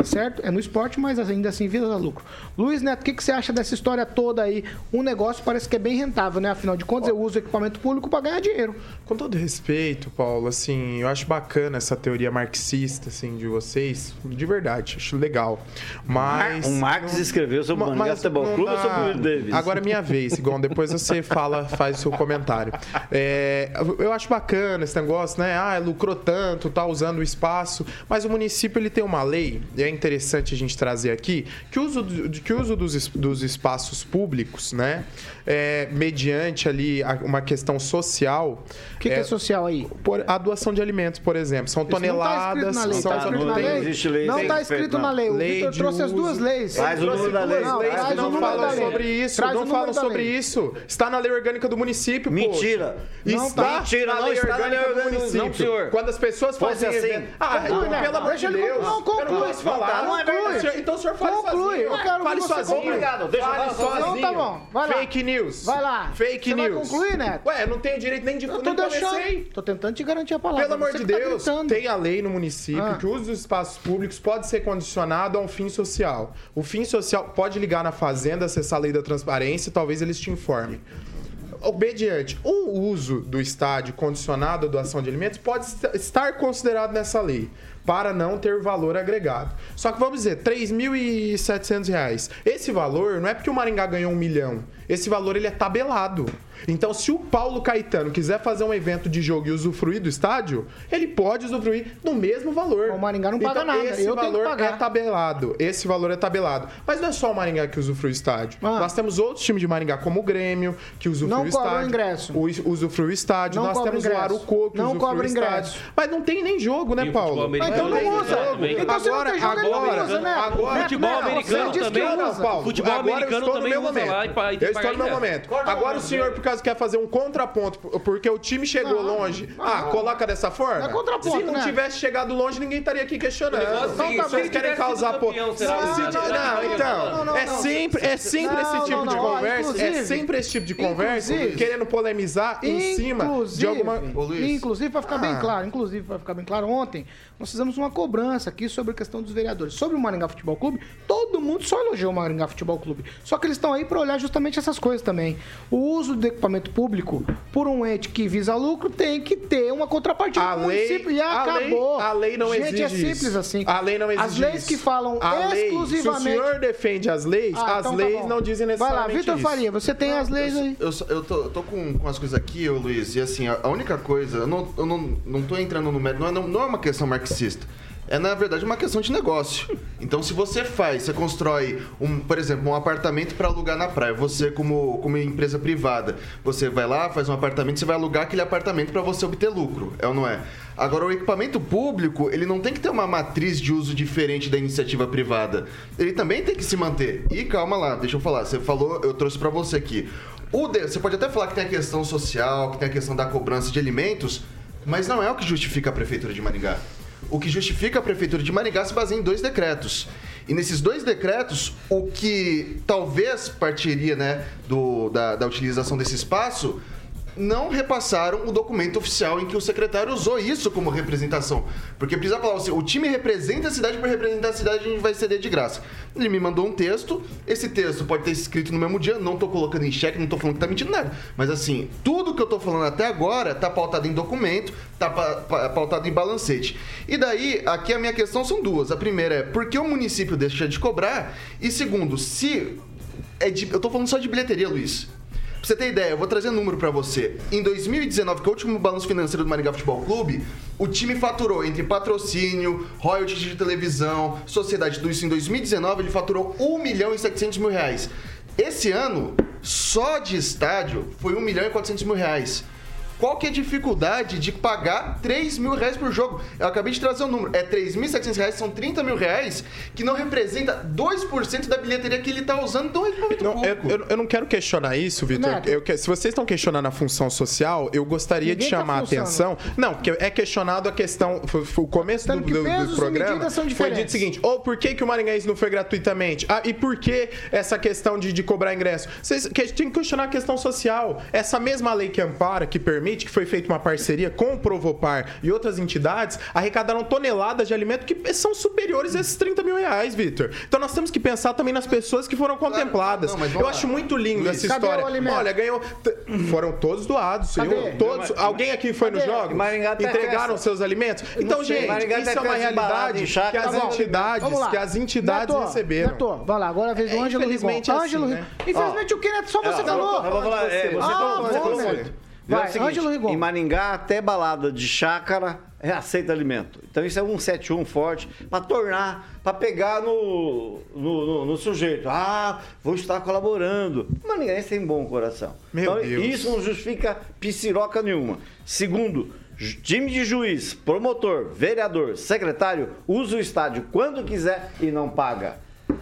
Tá certo? É no esporte, mas ainda assim visa lucro. Luiz Neto, o que, que você acha dessa história toda aí? Um negócio parece que é bem rentável, né? Afinal de contas, eu uso equipamento público para ganhar dinheiro. Com todo respeito, Paulo, assim, eu acho bacana essa teoria marxista, assim, de vocês, de verdade, acho legal. Mas... O Marx escreveu sobre o Ma- Maringá mas Futebol Clube ou dá- sobre o Will Davis? Agora é minha vez, Igor. Depois você fala, faz o seu comentário. É, eu acho bacana esse negócio, né? Ah, lucrou tanto, tá usando o espaço. Mas o município ele tem uma lei, e é interessante a gente trazer aqui, que o uso, do- que uso dos, dos espaços públicos, né? É, mediante ali uma questão social. O que, que é social aí? Por, a doação de alimentos, por exemplo. São Isso não tá escrito toneladas. na lei. são Tá escrito lei? existe lei Não tá escrito não. na lei. O Lei Vitor de trouxe as duas leis. Traz o número da lei. Não, leis traz não número falam da lei. sobre isso, Traz não falam sobre lei. isso. Está na lei orgânica do município. Mentira. Não está tá. Mentira, na não lei está orgânica do município. não, senhor. Quando as pessoas fazem assim. Ah, Conclui, né? pelo amor de Deus. concluir. Não, conclui. Não falar. Não, conclui. Senhor, Então o senhor fale Conclui. sozinho. Eu quero fale sozinho. Obrigado. Deixa eu falar sozinho. Então tá bom. Fake news. Vai lá. Fake Você vai news. concluir, Neto? Ué, eu não tenho direito nem de Eu tô nem comecei. deixando. Tô tentando te garantir a palavra. Pelo amor de tá Deus, gritando. tem a lei no município Ah. que o uso dos espaços públicos pode ser condicionado a um fim social. O fim social pode ligar na fazenda, acessar a lei da transparência e talvez eles te informem. Obediente, o uso do estádio condicionado à doação de alimentos pode est- estar considerado nessa lei para não ter valor agregado. Só que vamos dizer, 3.700 reais. Esse valor não é porque o Maringá ganhou um milhão. Esse valor ele é tabelado. Então, se o Paulo Caetano quiser fazer um evento de jogo e usufruir do estádio, ele pode usufruir do mesmo valor. O Maringá não paga então, nada, Esse eu tenho que valor pagar. é tabelado. Esse valor é tabelado. Mas não é só o Maringá que usufrui o estádio. Ah. Nós temos outros times de Maringá, como o Grêmio, que usufrui Não o cobra estádio. o ingresso. O, usufrui o estádio. Não Nós cobra temos ingresso. o Arucô, que Não usufrui cobra o estádio. ingresso. Mas não tem nem jogo, né, o Paulo? futebol Então não usa. né? Então se não Agora- tem jogo, agora- não usa, né? agora- Futebol americano você diz que também. usa. Paulo, Futebol agora eu americano estou no também usa lá e eu que estou no meu momento. ingresso. Agora o senhor, por causa quer fazer um contraponto, porque o time chegou longe. Ah, coloca dessa forma? É contraponto, Se não né? tivesse chegado longe, ninguém estaria aqui questionando. é Então, seguinte, tá, se ele vocês querem causar... po- campeão, será Não, não, então, Não, não, é não. sempre, é sempre Não, esse tipo não, de não, conversa, é sempre esse tipo de conversa, querendo polemizar em cima de Inclusive, alguma... Inclusive para ficar bem Ah. claro, inclusive para ficar bem claro, ontem nós fizemos uma cobrança aqui sobre a questão dos vereadores. Sobre o Maringá Futebol Clube, todo mundo só elogiou o Maringá Futebol Clube. Só que eles estão aí para olhar justamente essas coisas também. O uso do equipamento público por um ente que visa lucro tem que ter uma contrapartida A do lei- município e a lei- acabou. a lei não Gente, é exige simples isso. assim. A lei não exige As leis isso. que falam A lei, exclusivamente se o senhor defende as leis, Ah, as então tá leis bom. não dizem Vai lá, necessariamente Vitor. Faria, você tem as leis aí. Eu, eu tô, eu tô com, com as coisas aqui, ô Luiz, e assim, a, a única coisa, eu não, eu não, não tô entrando no mérito, não é, não, não é uma questão marxista. É, na verdade, uma questão de negócio. Então, se você faz, você constrói, um, por exemplo, um apartamento para alugar na praia, você, como, como empresa privada, você vai lá, faz um apartamento, você vai alugar aquele apartamento para você obter lucro, é ou não é? Agora, o equipamento público, ele não tem que ter uma matriz de uso diferente da iniciativa privada. Ele também tem que se manter. E calma lá, deixa eu falar. Você falou, eu trouxe para você aqui. O de- você pode até falar que tem a questão social, que tem a questão da cobrança de alimentos, mas não é o que justifica a prefeitura de Maringá. O que justifica a prefeitura de Maringá se baseia em dois decretos. E nesses dois decretos, o que talvez partiria né, do, da, da utilização desse espaço não repassaram o documento oficial em que o secretário usou isso como representação. Porque precisa falar assim, o time representa a cidade, por representar a cidade a gente vai ceder de graça. Ele me mandou um texto, esse texto pode ter escrito no mesmo dia, não tô colocando em xeque, não tô falando que tá mentindo nada. Mas assim, tudo que eu tô falando até agora tá pautado em documento, tá pa- pa- pautado em balancete. E daí, aqui a minha questão são duas. A primeira é, por que o município deixa de cobrar? E segundo, se... É de- eu tô falando só de bilheteria, Luiz. Pra você ter ideia, eu vou trazer um número pra você. Em 2019, que é o último balanço financeiro do Maringá Futebol Clube, o time faturou entre patrocínio, royalties de televisão, sociedade, tudo isso em 2019, ele faturou 1 milhão e 700 mil reais. Esse ano, só de estádio, foi 1 milhão e 400 mil reais. Qual que é a dificuldade de pagar 3 mil reais por jogo? Eu acabei de trazer o um número. É 3.700 reais, são 30 mil reais, que não representa 2% da bilheteria que ele está usando do equipamento Não, eu, eu- eu não quero questionar isso, Vitor. Se vocês estão questionando a função social, eu gostaria Ninguém de tá chamar a funcionando. atenção. Não, porque é questionado a questão. Foi, foi o começo do, do- do programa. Foi dito o seguinte: ou por que, que o Maringaense não foi gratuitamente? Ah, e por que essa questão de, de cobrar ingresso? Vocês que, tem que questionar a questão social. Essa mesma lei que ampara, que permite, que foi feita uma parceria com o Provopar e outras entidades, arrecadaram toneladas de alimento que são superiores a esses 30 mil reais, Vitor. Então nós temos que pensar também nas pessoas que foram contempladas. não, Eu lá. acho muito lindo Luiz, essa cadê história. o? Olha, ganhou. t- Foram todos doados, Cadê? senhor. Todos. Alguém aqui foi nos Cadê? jogos? Maringá tem Entregaram seus alimentos? Então, gente, Maringá isso tem é uma realidade em que as Tá entidades, que as entidades Neto, receberam. Neto, vai lá, agora é a vez do É, Ângelo Rigon. infelizmente é assim, Ângelo né? Infelizmente o que, Neto? Só você É, falou. Eu você Ah, falou, você É Vai, o seguinte, Ângelo Rigon. Em Maringá, até balada de chácara é aceita alimento. Então isso é um 71 forte para tornar, para pegar no, no, no- no sujeito. Ah, vou estar colaborando. O Maringaense tem bom coração. Meu então Deus. isso não justifica pisciroca nenhuma. Segundo, time de juiz, promotor, vereador, secretário, usa o estádio quando quiser e não paga.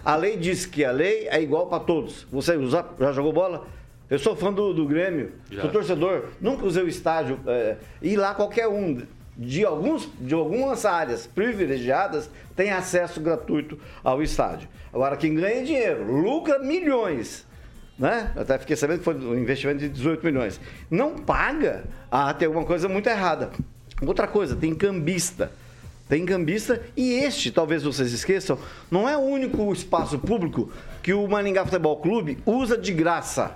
A lei diz que a lei é igual para todos. Você usa, já jogou bola? Eu sou fã do, do Grêmio, Já. sou torcedor, nunca usei o estádio. É, e lá qualquer um de, alguns, de algumas áreas privilegiadas tem acesso gratuito ao estádio. Agora, quem ganha dinheiro, lucra milhões, né? Eu até fiquei sabendo que foi um investimento de 18 milhões. Não paga, ah, tem alguma coisa muito errada. Outra coisa, tem cambista. Tem cambista e este, talvez vocês esqueçam, não é o único espaço público que o Maningá Futebol Clube usa de graça.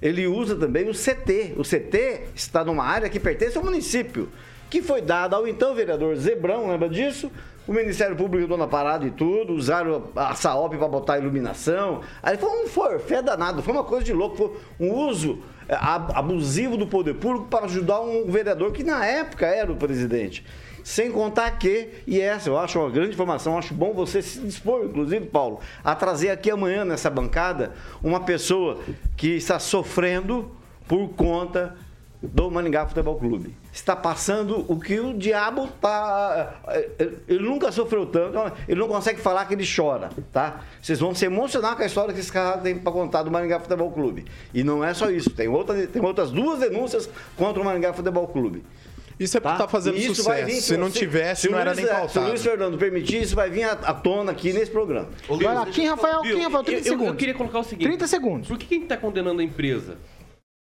Ele usa também o CT. O CT está numa área que pertence ao município, que foi dada ao então vereador Zebrão, lembra disso? O Ministério Público deu na parada e tudo, usaram a SAOP para botar iluminação. Aí foi um forfé danado, foi uma coisa de louco, foi um uso ab- abusivo do poder público para ajudar um vereador que na época era o presidente. Sem contar que, e essa eu acho uma grande informação, acho bom você se dispor, inclusive, Paulo, a trazer aqui amanhã nessa bancada uma pessoa que está sofrendo por conta do Maningá Futebol Clube. Está passando o que o diabo está. Ele nunca sofreu tanto, ele não consegue falar que ele chora, tá? Vocês vão se emocionar com a história que esse cara tem para contar do Maningá Futebol Clube. E não é só isso, tem, outra, tem outras duas denúncias contra o Maningá Futebol Clube. Isso é porque tá fazendo isso vai sucesso. vir- Se não tivesse, o não era Luiz- nem Se o pautado. Luiz Fernando permitir, isso vai vir à à tona aqui nesse programa. Vai lá, quem, Rafael? Quem, Rafael? 30 eu, eu- segundos. eu queria colocar o seguinte. 30 segundos. Por que quem está condenando a empresa?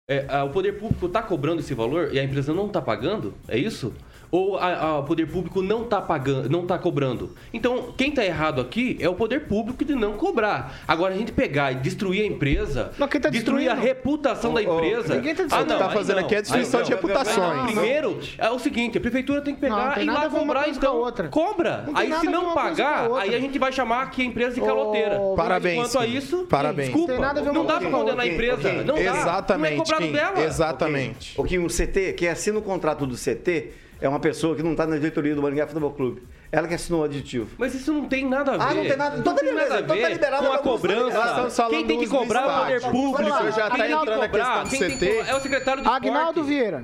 É, a- o poder público está cobrando esse valor e a empresa não está pagando? É isso? Ou o poder público não está pagando, não está cobrando? Então, quem está errado aqui é o poder público de não cobrar. Agora, a gente pegar e destruir a empresa, Não, quem tá destruir a reputação da empresa. ninguém tá ah, destruindo. não, tá aí fazendo não. aqui é destruição Aí de não. reputações. Primeiro, é o seguinte, a prefeitura tem que Não, pegar tem e lá cobrar, então. outra. Cobra. Não Aí se não pagar, aí a gente vai chamar aqui a empresa de caloteira. Mas Parabéns, Quanto a isso, Parabéns. desculpa, não dá coisa pra com a condenar a empresa. Ok, Não dá. Exatamente, Não é cobrado dela. Exatamente. O que o CT, quem assina o contrato do CT, é uma pessoa que não está na diretoria do Maringá Futebol Clube. Ela que assinou o aditivo. Mas isso não tem nada a ver. Ah, não tem nada- então tá tem nada a então tá ver liberado com a cobrança. Falando Quem tem que do do cobrar é o poder público. Já tá que entrando na cobrar, questão do CT. É o secretário de Agnaldo. Vieira.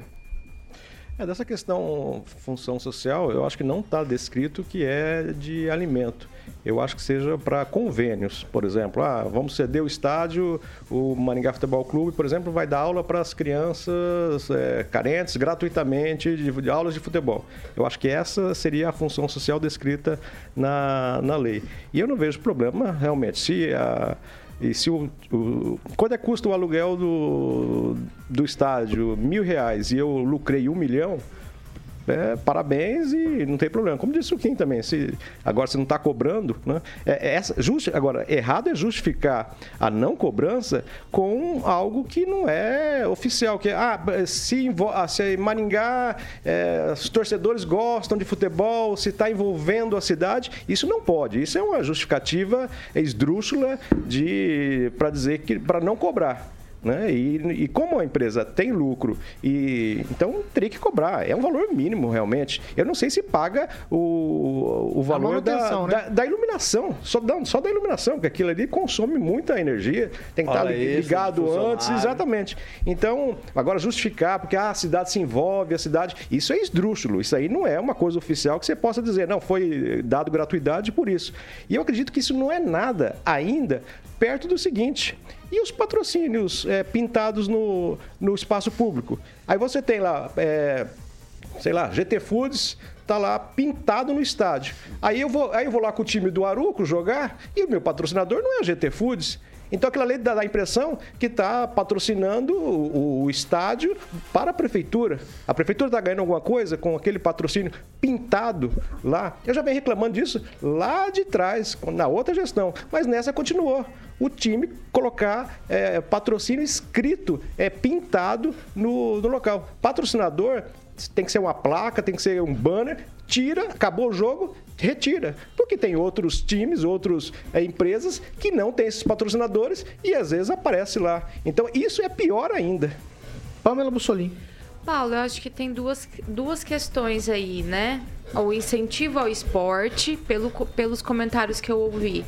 É, dessa questão função social, eu acho que não está descrito que é de alimento. Eu acho que seja para convênios, por exemplo. Ah, vamos ceder o estádio, o Maringá Futebol Clube, por exemplo, vai dar aula para as crianças é, carentes gratuitamente de, de aulas de futebol. Eu acho que essa seria a função social descrita na, na lei. E eu não vejo problema, realmente, se a. E se o, o- quando é custa o aluguel do, do estádio? Mil reais. E eu lucrei um milhão, é, parabéns e não tem problema. Como disse o Kim também, se agora você não está cobrando, né? É, é justi, agora, errado é justificar a não cobrança com algo que não é oficial, que é, ah, se, ah, se Maringá, é, os torcedores gostam de futebol, se está envolvendo a cidade, isso não pode. Isso é uma justificativa esdrúxula para dizer que para não cobrar. Né? E, e como a empresa tem lucro, e então teria que cobrar. É um valor mínimo, realmente. Eu não sei se paga o, o valor da, né? da, da iluminação, só da, só da iluminação, porque aquilo ali consome muita energia, tem que Fala estar isso, ligado antes, exatamente. Então, agora justificar, porque ah, a cidade se envolve, a cidade. Isso é esdrúxulo, isso aí não é uma coisa oficial que você possa dizer, não, foi dado gratuidade por isso. E eu acredito que isso não é nada ainda perto do seguinte. E os patrocínios é, pintados no, no espaço público? Aí você tem lá, é, sei lá, GT Foods tá lá pintado no estádio. Aí eu vou, aí eu vou lá com o time do Aruco jogar e o meu patrocinador não é a GT Foods. Então aquilo ali dá a impressão que está patrocinando o, o estádio para a prefeitura. A prefeitura está ganhando alguma coisa com aquele patrocínio pintado lá. Eu já venho reclamando disso lá de trás, na outra gestão, mas nessa continuou. O time colocar é, patrocínio escrito, é pintado no, no local. Patrocinador tem que ser uma placa, tem que ser um banner, tira, acabou o jogo, retira. Porque tem outros times, outras empresas que não têm esses patrocinadores e às vezes aparece lá. Então isso é pior ainda. Pamela Bussolini. Paulo, eu acho que tem duas, duas questões aí, né? O incentivo ao esporte, pelo, pelos comentários que eu ouvi.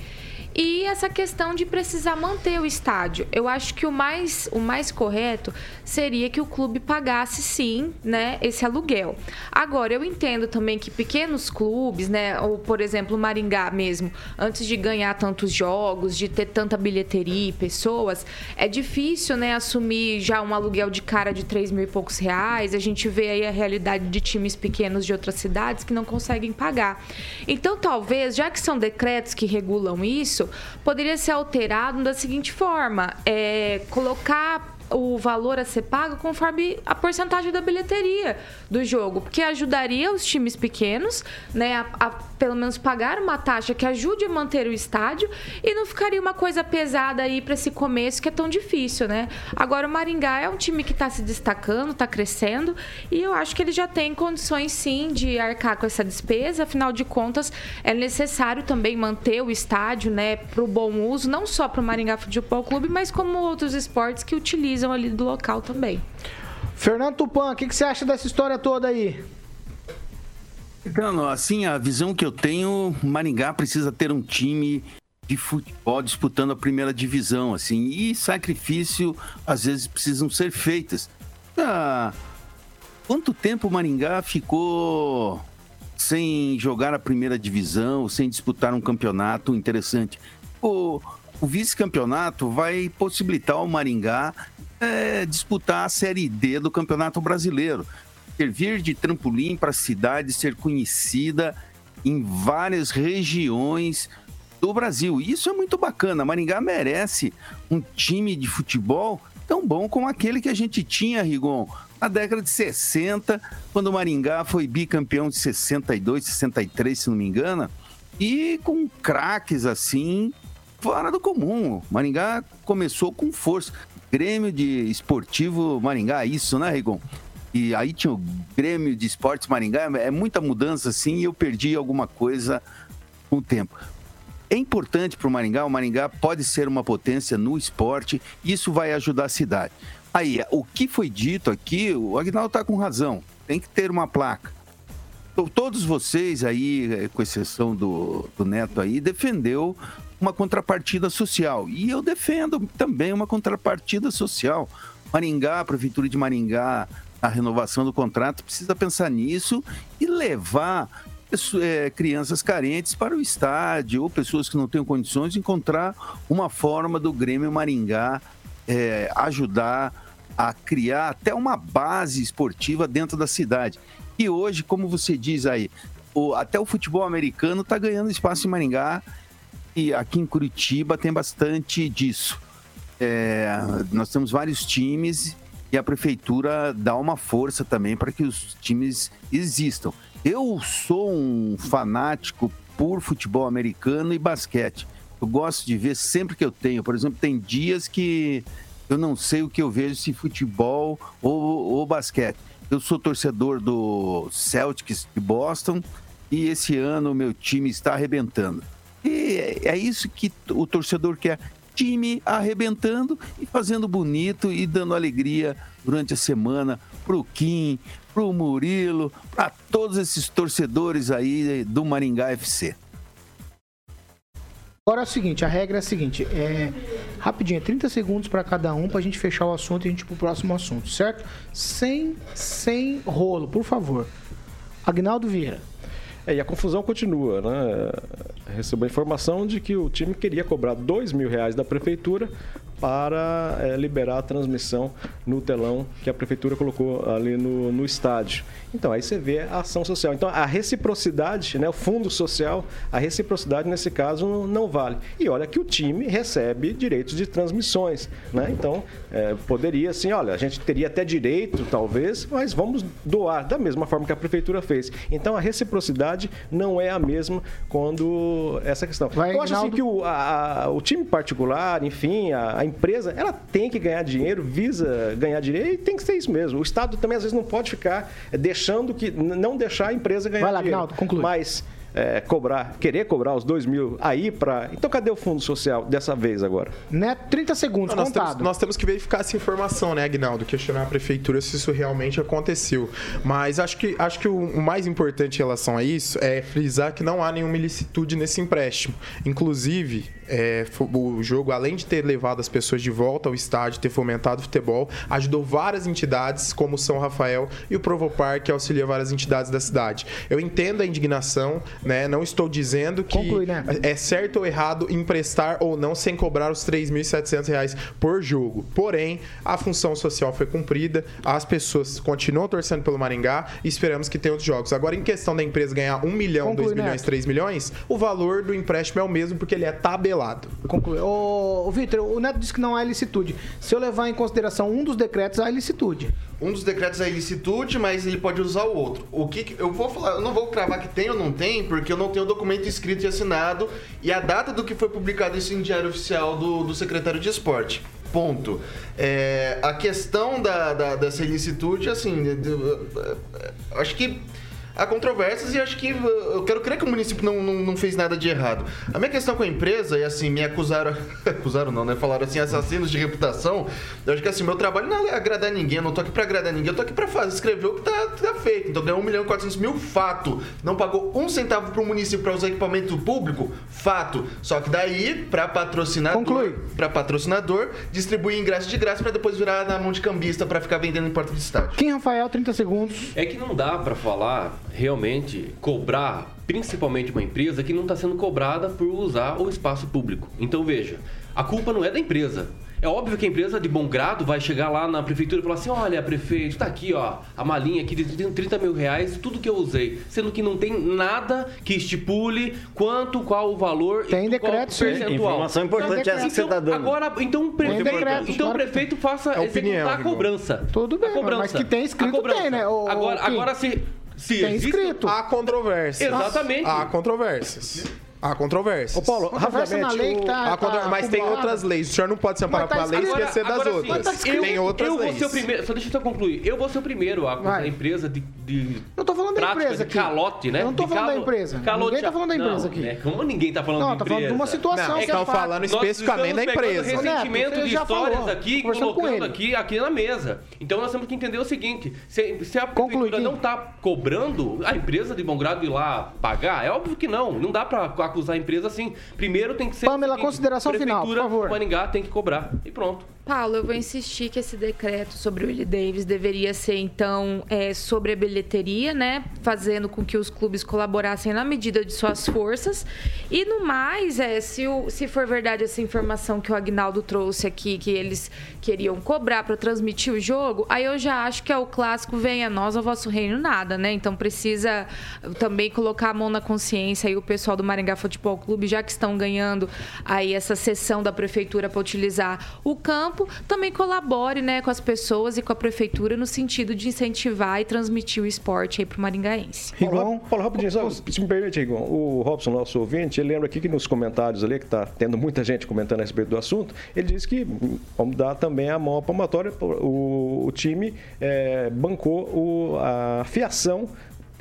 E essa questão de precisar manter o estádio. Eu acho que o mais, o mais correto seria que o clube pagasse sim, né, esse aluguel. Agora, eu entendo também que pequenos clubes, né, ou por exemplo, o Maringá mesmo, antes de ganhar tantos jogos, de ter tanta bilheteria e pessoas, é difícil, né, assumir já um aluguel de cara de 3 mil e poucos reais. A gente vê aí a realidade de times pequenos de outras cidades que não conseguem pagar. Então, talvez, já que são decretos que regulam isso, poderia ser alterado da seguinte forma: é, colocar o valor a ser pago conforme a porcentagem da bilheteria do jogo, porque ajudaria os times pequenos, né, a, a pelo menos pagar uma taxa que ajude a manter o estádio e não ficaria uma coisa pesada aí para esse começo que é tão difícil, né? Agora o Maringá é um time que está se destacando, está crescendo e eu acho que ele já tem condições sim de arcar com essa despesa. Afinal de contas, é necessário também manter o estádio, né, para o bom uso, não só para o Maringá Futebol Clube, mas como outros esportes que utilizam ali do local também. Fernando Tupan, o que, que você acha dessa história toda aí? Então, assim, a visão que eu tenho, Maringá precisa ter um time de futebol disputando a primeira divisão, assim, e sacrifício às vezes precisam ser feitas. Ah, quanto tempo o Maringá ficou sem jogar a primeira divisão, sem disputar um campeonato interessante? O, o vice-campeonato vai possibilitar ao Maringá é, disputar a Série D do Campeonato Brasileiro servir de trampolim para a cidade ser conhecida em várias regiões do Brasil. Isso é muito bacana. Maringá merece um time de futebol tão bom como aquele que a gente tinha, Rigon, na década de 60, quando o Maringá foi bicampeão de 62, 63, se não me engano, e com craques assim, fora do comum. Maringá começou com força. Grêmio de Esportivo Maringá, isso, né, Rigon? E aí tinha o Grêmio de Esportes Maringá, é muita mudança assim e eu perdi alguma coisa com o tempo. É importante para o Maringá, o Maringá pode ser uma potência no esporte, isso vai ajudar a cidade. Aí, o que foi dito aqui, o Agnaldo está com razão, tem que ter uma placa. Todos vocês aí, eh, com exceção do, do Neto aí, defendeu uma contrapartida social. E eu defendo também uma contrapartida social. Maringá, a Prefeitura de Maringá, a renovação do contrato, precisa pensar nisso e levar eh, crianças carentes para o estádio ou pessoas que não tenham condições de encontrar uma forma do Grêmio Maringá eh, ajudar a criar até uma base esportiva dentro da cidade. E hoje, como você diz aí, o- até o futebol americano está ganhando espaço em Maringá e aqui em Curitiba tem bastante disso. É, nós temos vários times e a prefeitura dá uma força também para que os times existam. Eu sou um fanático por futebol americano e basquete. Eu gosto de ver sempre que eu tenho. Por exemplo, tem dias que eu não sei o que eu vejo se futebol ou, ou basquete. Eu sou torcedor do Celtics de Boston e esse ano o meu time está arrebentando. E é- é isso que o torcedor quer. time arrebentando e fazendo bonito e dando alegria durante a semana pro Kim, pro Murilo, para todos esses torcedores aí do Maringá FC. Agora é o seguinte, a regra é a seguinte, é rapidinho, 30 segundos para cada um pra gente fechar o assunto e a gente ir pro próximo assunto, certo? Sem sem rolo, por favor. Agnaldo Vieira. É, e a confusão continua, né? Recebeu a informação de que o time queria cobrar dois mil reais da prefeitura para é, liberar a transmissão no telão que a prefeitura colocou ali no, no estádio. Então, aí você vê a ação social. Então, a reciprocidade, né, o fundo social, a reciprocidade nesse caso não, vale. E olha que o time recebe direitos de transmissões. Né? Então, é, poderia assim, olha, a gente teria até direito, talvez, mas vamos doar da mesma forma que a prefeitura fez. Então, a reciprocidade não é a mesma quando essa questão. Vai, Eu acho assim que o, a- a- o time particular, enfim, a, a empresa, ela tem que ganhar dinheiro, visa ganhar dinheiro e tem que ser isso mesmo. O Estado também às vezes não pode ficar deixando que, não deixar a empresa ganhar Vai lá, dinheiro. Conclui. Mas eh, cobrar, querer cobrar os dois mil aí para. Então cadê o fundo social dessa vez agora? Né? 30 segundos, Não, nós, temos, contado. nós temos que verificar essa informação, né, Agnaldo? Questionar a prefeitura se isso realmente aconteceu. Mas acho que, acho que o, mais importante em relação a isso é frisar que não há nenhuma ilicitude nesse empréstimo. Inclusive, é, o jogo, além de ter levado as pessoas de volta ao estádio, ter fomentado o futebol, ajudou várias entidades, como o São Rafael e o Provopar, que auxilia várias entidades da cidade. Eu entendo a indignação, né? Não estou dizendo que Conclui, né? é certo ou errado emprestar ou não sem cobrar os 3.700 reais por jogo. Porém, a função social foi cumprida, as pessoas continuam torcendo pelo Maringá e esperamos que tenha outros jogos. Agora, em questão da empresa ganhar 1 milhão, Conclui, 2 milhões, Neto. 3 milhões, o valor do empréstimo é o mesmo porque ele é tabelado. Conclui. Ô, ô Vitor, o Neto disse que não há ilicitude. Se eu levar em consideração um dos decretos, há ilicitude. Um dos decretos é ilicitude, mas ele pode usar o outro. O que, que- eu vou falar, eu não vou cravar que tem ou não tem, porque eu não tenho o documento escrito e assinado e a data do que foi publicado isso em diário oficial do, do secretário de esporte. Ponto. É, a questão da, da- dessa ilicitude, assim, acho que há controvérsias e acho que uh, eu quero crer que o município não, não, não fez nada de errado. A minha questão com a empresa é assim, me acusaram, acusaram não, né? Falaram assim, assassinos de reputação. Eu acho que assim, meu trabalho não é agradar ninguém, eu não tô aqui pra agradar ninguém, eu tô aqui pra fazer, escrever o que tá, tá feito. Então ganhou 1 milhão e 400 mil, fato. Não pagou um centavo pro município pra usar equipamento público, fato. Só que daí, pra patrocinador, Conclui. Pra patrocinador, distribuir ingresso de graça pra depois virar na mão de cambista pra ficar vendendo em porta de estádio. Kim Rafael, 30 segundos. É que não dá pra falar realmente cobrar, principalmente uma empresa que não está sendo cobrada por usar o espaço público. Então veja, a culpa não é da empresa. É óbvio que a empresa de bom grado vai chegar lá na prefeitura e falar assim: olha, prefeito, tá aqui, ó, a malinha aqui de 30 mil reais, tudo que eu usei. Sendo que não tem nada que estipule quanto, qual o valor Tem e decreto, qual o percentual. Informação importante Tem essa que você Então, está dando. agora, então, o prefe- Tem decreto, então o claro que prefeito faça É opinião, executar a cobrança. Tudo bem, A cobrança. mas que tem escrito, cobrança. tem, né, ô- agora, Kim? agora se, se Tem existe- escrito. Há controvérsias. Exatamente. Há controvérsias. Há controvérsias. Ô Paulo, Conversa na lei que tá, tá Mas tem acumulada. outras leis. O senhor não pode se amparar Mas tá pela lei e escrito. esquecer das agora sim, outras. Tá escrito. Tem outras eu vou leis. ser o primeiro, só deixa eu só concluir. Eu vou ser o primeiro a acusar Vai. a empresa de, de Eu tô falando da prática empresa de aqui. calote, né? Eu não tô De falando da empresa. calote- Ninguém tá falando da empresa Não, aqui. né? Como ninguém tá falando Não, de tá falando de uma empresa? situação Não, que estão é fato. falando Nós especificamente da estamos pegando empresa. ressentimento Neto, de você já histórias falou, aqui e com colocando ele. aqui, aqui na mesa. Então nós temos que entender o seguinte: se, se a Conclui, prefeitura Kim. não tá cobrando a empresa de bom grado ir lá pagar, é óbvio que não. Não dá pra acusar a empresa assim. Primeiro tem que ser. o Pamela, seguinte, consideração final, por favor. do Maringá tem que cobrar. E pronto. Paulo, eu vou insistir que esse decreto sobre o Willie Davis deveria ser, então, é, sobre a bilheteria, né? Fazendo com que os clubes colaborassem na medida de suas forças. E no mais, é, se, o- se for verdade essa informação que o Agnaldo trouxe aqui, que eles queriam cobrar para transmitir o jogo, aí eu já acho que é o clássico venha nós ao vosso reino nada, né? Então precisa também colocar a mão na consciência aí o pessoal do Maringá Futebol Clube, já que estão ganhando aí essa sessão da prefeitura para utilizar o campo, também colabore, né, com as pessoas e com a prefeitura no sentido de incentivar e transmitir o esporte aí pro maringaense. Rigon, Paulo, rapidinho, só, se me permite, Rigon, o Robson, nosso ouvinte, ele lembra aqui que nos comentários ali, que está tendo muita gente comentando a respeito do assunto, ele disse que, vamos dar também a mão à palmatória, o, o time eh, bancou o- a fiação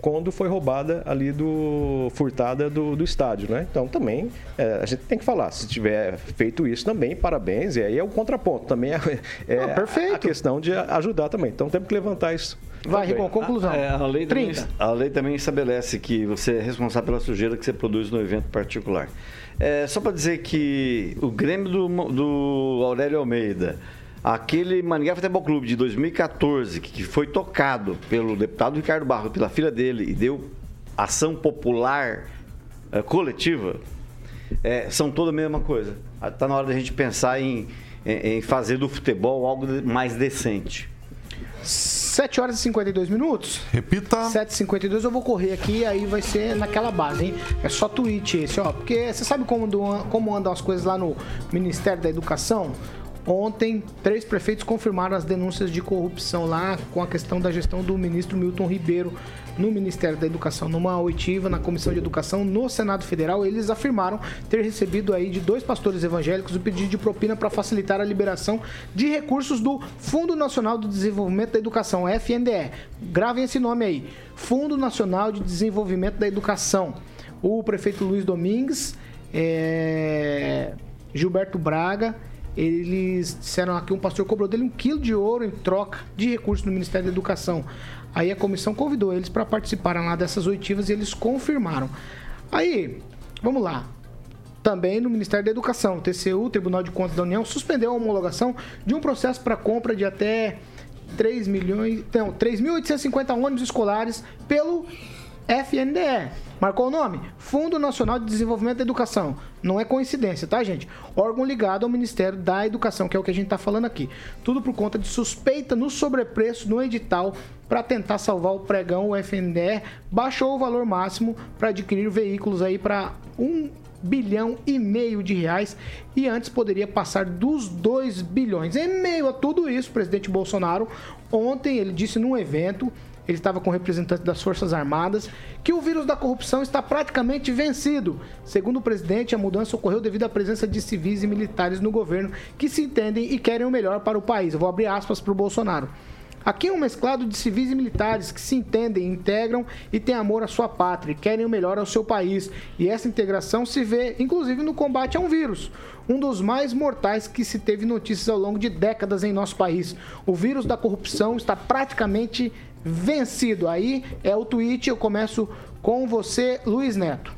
quando foi roubada ali do furtada do, do estádio, né? Então também é, a gente tem que falar, se tiver feito isso também, parabéns, e aí é o contraponto, também é, é Ah, perfeito. a questão de ajudar também. Então temos que levantar isso. Vai, também. Rigon, conclusão. É, a, lei também, 30. a lei também estabelece que você é responsável pela sujeira que você produz no evento particular. É, só para dizer que o Grêmio do, do Aurélio Almeida, aquele Maringá Futebol Clube de 2014, que foi tocado pelo deputado Ricardo Barro, pela filha dele, e deu ação popular é, coletiva, é, são toda a mesma coisa. Está na hora da gente pensar em, em, em fazer do futebol algo mais decente. 7 horas e 52 minutos. Repita. 7h52 eu vou correr aqui, aí vai ser naquela base, hein? É só tweet esse, ó. Porque você sabe como, do- como andam as coisas lá no Ministério da Educação? Ontem, três prefeitos confirmaram as denúncias de corrupção lá com a questão da gestão do ministro Milton Ribeiro no Ministério da Educação. Numa oitiva na Comissão de Educação no Senado Federal, eles afirmaram ter recebido aí de dois pastores evangélicos o pedido de propina para facilitar a liberação de recursos do Fundo Nacional de Desenvolvimento da Educação, FNDE. Gravem esse nome aí. Fundo Nacional de Desenvolvimento da Educação. O prefeito Luiz Domingues, é, Gilberto Braga, eles disseram que um pastor cobrou dele um quilo de ouro em troca de recursos do Ministério da Educação. Aí a comissão convidou eles para participarem lá dessas oitivas e eles confirmaram. Aí, vamos lá. Também no Ministério da Educação, o TCU, Tribunal de Contas da União, suspendeu a homologação de um processo para compra de até 3 milhões, não, 3.850 ônibus escolares pelo FNDE. Marcou o nome? Fundo Nacional de Desenvolvimento da Educação. Não é coincidência, tá, gente? Órgão ligado ao Ministério da Educação, que é o que a gente está falando aqui. Tudo por conta de suspeita no sobrepreço no edital para tentar salvar o pregão. O FNDE baixou o valor máximo para adquirir veículos aí para um bilhão e meio de reais e antes poderia passar dos 2 bilhões. Em meio a tudo isso, o presidente Bolsonaro ontem ele disse num evento, ele estava com representantes das Forças Armadas, que o vírus da corrupção está praticamente vencido. Segundo o presidente, a mudança ocorreu devido à presença de civis e militares no governo que se entendem e querem o melhor para o país. Eu vou abrir aspas para o Bolsonaro. Aqui é um mesclado de civis e militares que se entendem, integram e têm amor à sua pátria querem o melhor ao seu país. E essa integração se vê, inclusive, no combate a um vírus, um dos mais mortais que se teve notícias ao longo de décadas em nosso país. O vírus da corrupção está praticamente vencido. Aí é o tweet, eu começo com você, Luiz Neto.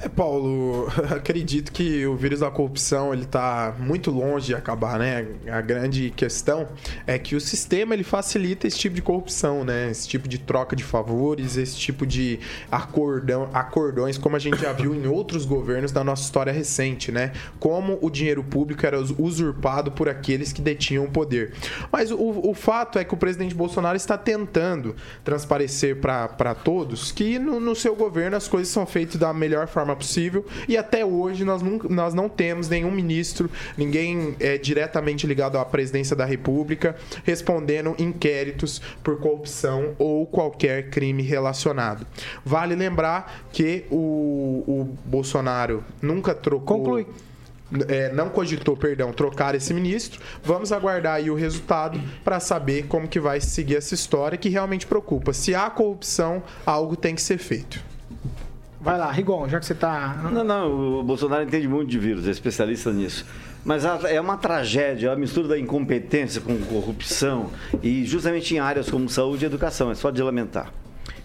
É, Paulo, acredito que o vírus da corrupção ele está muito longe de acabar, né? A grande questão é que o sistema ele facilita esse tipo de corrupção, né? Esse tipo de troca de favores, esse tipo de acordão, acordões, como a gente já viu em outros governos da nossa história recente, né? Como o dinheiro público era usurpado por aqueles que detinham o poder. Mas o, o fato é que o presidente Bolsonaro está tentando transparecer para todos que no, no seu governo as coisas são feitas da melhor forma possível e até hoje nós, nunca, nós não temos nenhum ministro, ninguém é, diretamente ligado à presidência da República respondendo inquéritos por corrupção ou qualquer crime relacionado. Vale lembrar que o, o Bolsonaro nunca trocou. Conclui. É, não cogitou, perdão, trocar esse ministro. Vamos aguardar aí o resultado para saber como que vai seguir essa história que realmente preocupa. Se há corrupção, algo tem que ser feito. Vai lá, Rigon, já que você tá. Não, não, o Bolsonaro entende muito de vírus, é especialista nisso. Mas é uma tragédia, a mistura da incompetência com corrupção e justamente em áreas como saúde e educação, é só de lamentar.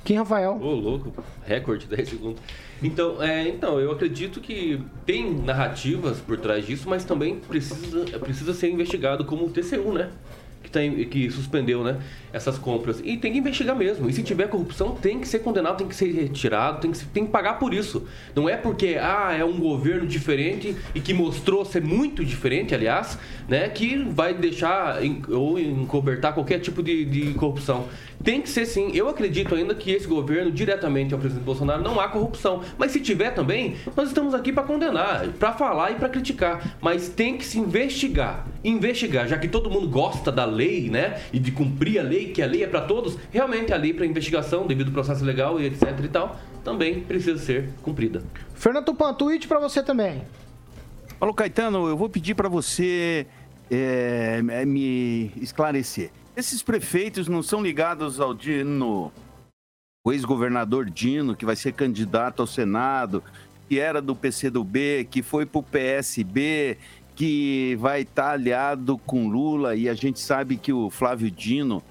Quem, Rafael? Ô, louco, recorde 10 segundos. Então, é, então, eu acredito que tem narrativas por trás disso, mas também precisa, precisa ser investigado como o TCU, né? Que, que suspendeu, né? Essas compras. E tem que investigar mesmo. E se tiver corrupção, tem que ser condenado, tem que ser retirado, tem que, tem que pagar por isso. Não é porque, ah, é um governo diferente e que mostrou ser muito diferente, aliás, né? Que vai deixar em- ou encobertar qualquer tipo de, de corrupção. Tem que ser sim. Eu acredito ainda que esse governo, diretamente ao presidente Bolsonaro, não há corrupção. Mas se tiver também, nós estamos aqui para condenar, para falar e para criticar. Mas tem que se investigar. Investigar, já que todo mundo gosta da lei, né? E de cumprir a lei, que a lei é para todos, realmente a lei para investigação, devido ao processo legal e etc e tal, também precisa ser cumprida. Fernando Tupan, tweet pra você também. Paulo Caetano, eu vou pedir para você é, me esclarecer. Esses prefeitos não são ligados ao Dino o ex-governador Dino, que vai ser candidato ao Senado, que era do PCdoB, que foi para o PSB, que vai estar tá aliado com Lula, e a gente sabe que o Flávio Dino,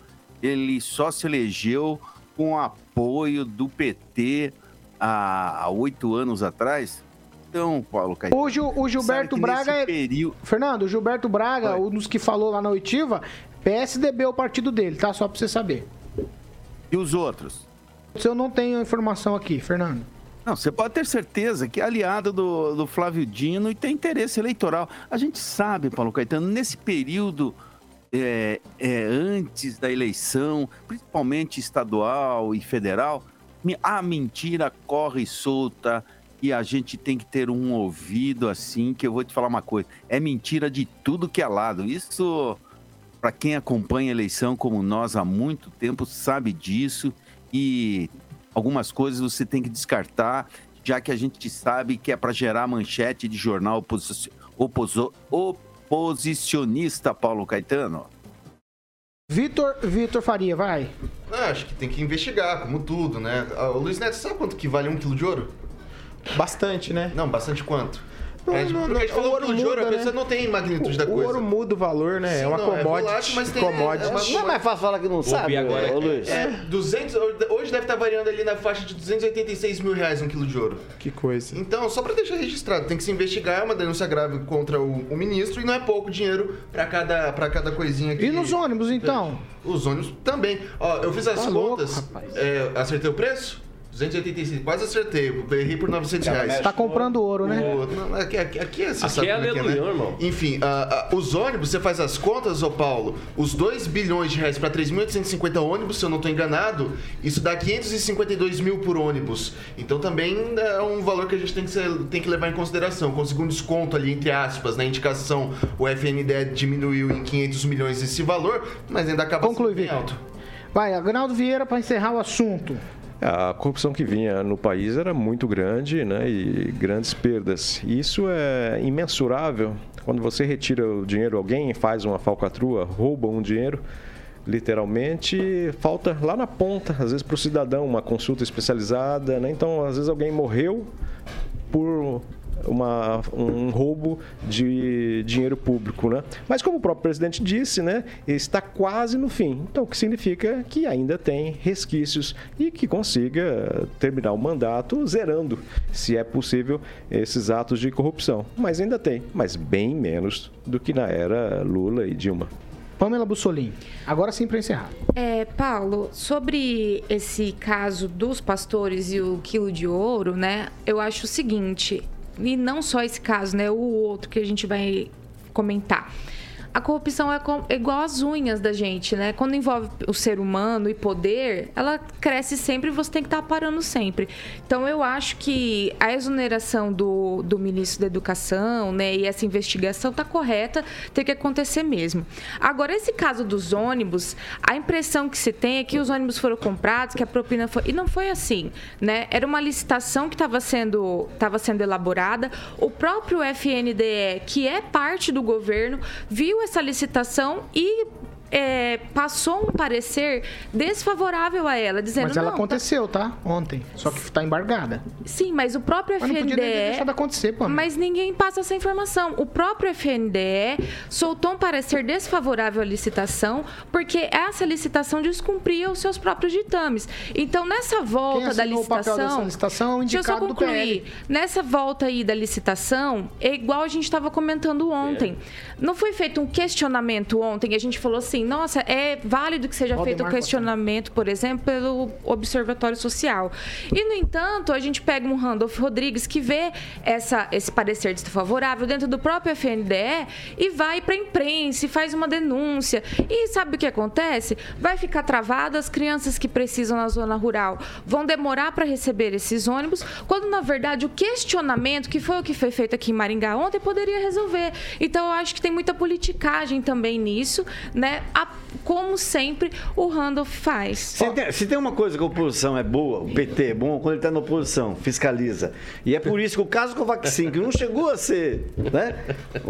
ele só se elegeu com apoio do PT há oito anos atrás. Então, Paulo Caetano. Hoje o Gilberto Braga é. Período... Fernando, o Gilberto Braga, um dos que falou lá na oitiva, PSDB é o partido dele, tá? Só pra você saber. E os outros? Eu não tenho informação aqui, Fernando. Não, você pode ter certeza que é aliado do, do Flávio Dino e tem interesse eleitoral. A gente sabe, Paulo Caetano, nesse período é, é, antes da eleição, principalmente estadual e federal, a mentira corre solta e a gente tem que ter um ouvido assim, que eu vou te falar uma coisa, é mentira de tudo que é lado. Isso, para quem acompanha a eleição como nós há muito tempo, sabe disso e algumas coisas você tem que descartar, já que a gente sabe que é para gerar manchete de jornal oposicionista, Paulo Caetano. Vitor, Vitor Faria, vai. Ah, acho que tem que investigar, como tudo, né? Ah, o Luiz Neto, sabe quanto que vale um quilo de ouro? Bastante, né? Não, bastante quanto? Não, é, não, não, a gente falou ouro de ouro, a pessoa né? não tem magnitude o, da coisa. O ouro muda o valor, né? Sim, é uma não, commodity. É volátil, mas tem, commodity. É uma, não é mais fácil falar que não sabe, agora, ô, Luiz. É, 200, hoje deve estar variando ali na faixa de 286 mil reais um quilo de ouro. Que coisa. Então, só para deixar registrado, tem que se investigar, é uma denúncia grave contra o, o ministro e não é pouco dinheiro para cada, pra cada coisinha aqui. E nos ônibus, então? Os ônibus também. Ó, eu fiz as tá contas, louco, é, acertei o preço? 285, quase acertei. Errei por 900 reais. Tá comprando ouro, né? O, aqui, aqui, aqui, é, você aqui é aleluia, é, né? irmão. Enfim, uh, uh, os ônibus, você faz as contas, ô Paulo, os 2 bilhões de reais para 3.850 ônibus, se eu não estou enganado, isso dá 552 mil por ônibus. Então também é um valor que a gente tem que, ser, tem que levar em consideração. Conseguir um desconto ali, entre aspas, na indicação, o FNDE diminuiu em 500 milhões esse valor, mas ainda acaba Conclui, sendo bem alto. Vai, Agnaldo Vieira, para encerrar o assunto. A corrupção que vinha no país era muito grande né, e grandes perdas. Isso é imensurável. Quando você retira o dinheiro, alguém faz uma falcatrua, rouba um dinheiro, literalmente, falta lá na ponta, às vezes para o cidadão, uma consulta especializada. Né? Então, às vezes alguém morreu por uma, um roubo de dinheiro público, né? Mas como o próprio presidente disse, né, está quase no fim. Então, o que significa que ainda tem resquícios e que consiga terminar o mandato zerando, se é possível, esses atos de corrupção. Mas ainda tem, mas bem menos do que na era Lula e Dilma. Pamela Bussolini. Agora sim para encerrar. É, Paulo, sobre esse caso dos pastores e o quilo de ouro, né? Eu acho o seguinte: e não só esse caso, né? O outro que a gente vai comentar a corrupção é, igual às unhas da gente, né? Quando envolve o ser humano e poder, ela cresce sempre e você tem que estar tá parando sempre. Então, eu acho que a exoneração do, do ministro da Educação, né, e essa investigação está correta, tem que acontecer mesmo. Agora, esse caso dos ônibus, a impressão que se tem é que os ônibus foram comprados, que a propina foi. E não foi assim, né? Era uma licitação que estava sendo, tava sendo elaborada. O próprio FNDE, que é parte do governo, viu essa licitação e é, passou um parecer desfavorável a ela, dizendo Mas ela não, aconteceu, tá? Ontem. Só que está embargada. Sim, mas o próprio mas FNDE. Não de acontecer, pô. Mas ninguém passa essa informação. O próprio FNDE soltou um parecer desfavorável à licitação, porque essa licitação descumpria os seus próprios ditames. Então, nessa volta da licitação. O papel dessa licitação, deixa eu só concluir. Nessa volta aí da licitação, é igual a gente estava comentando ontem. É. Não foi feito um questionamento ontem, a gente falou assim assim, nossa, é válido que seja Valdemar feito o questionamento, por exemplo, pelo Observatório Social. E, no entanto, a gente pega um Randolph Rodrigues que vê essa, esse parecer desfavorável dentro do próprio FNDE e vai para a imprensa e faz uma denúncia. E sabe o que acontece? Vai ficar travado, as crianças que precisam na zona rural vão demorar para receber esses ônibus, quando, na verdade, o questionamento, que foi o que foi feito aqui em Maringá ontem, poderia resolver. Então, eu acho que tem muita politicagem também nisso, né? A como sempre o Randolph faz. Se tem, se tem uma coisa que a oposição é boa, o PT é bom, quando ele está na oposição, fiscaliza. E é por isso que o caso Covaxin, que não chegou a ser, né?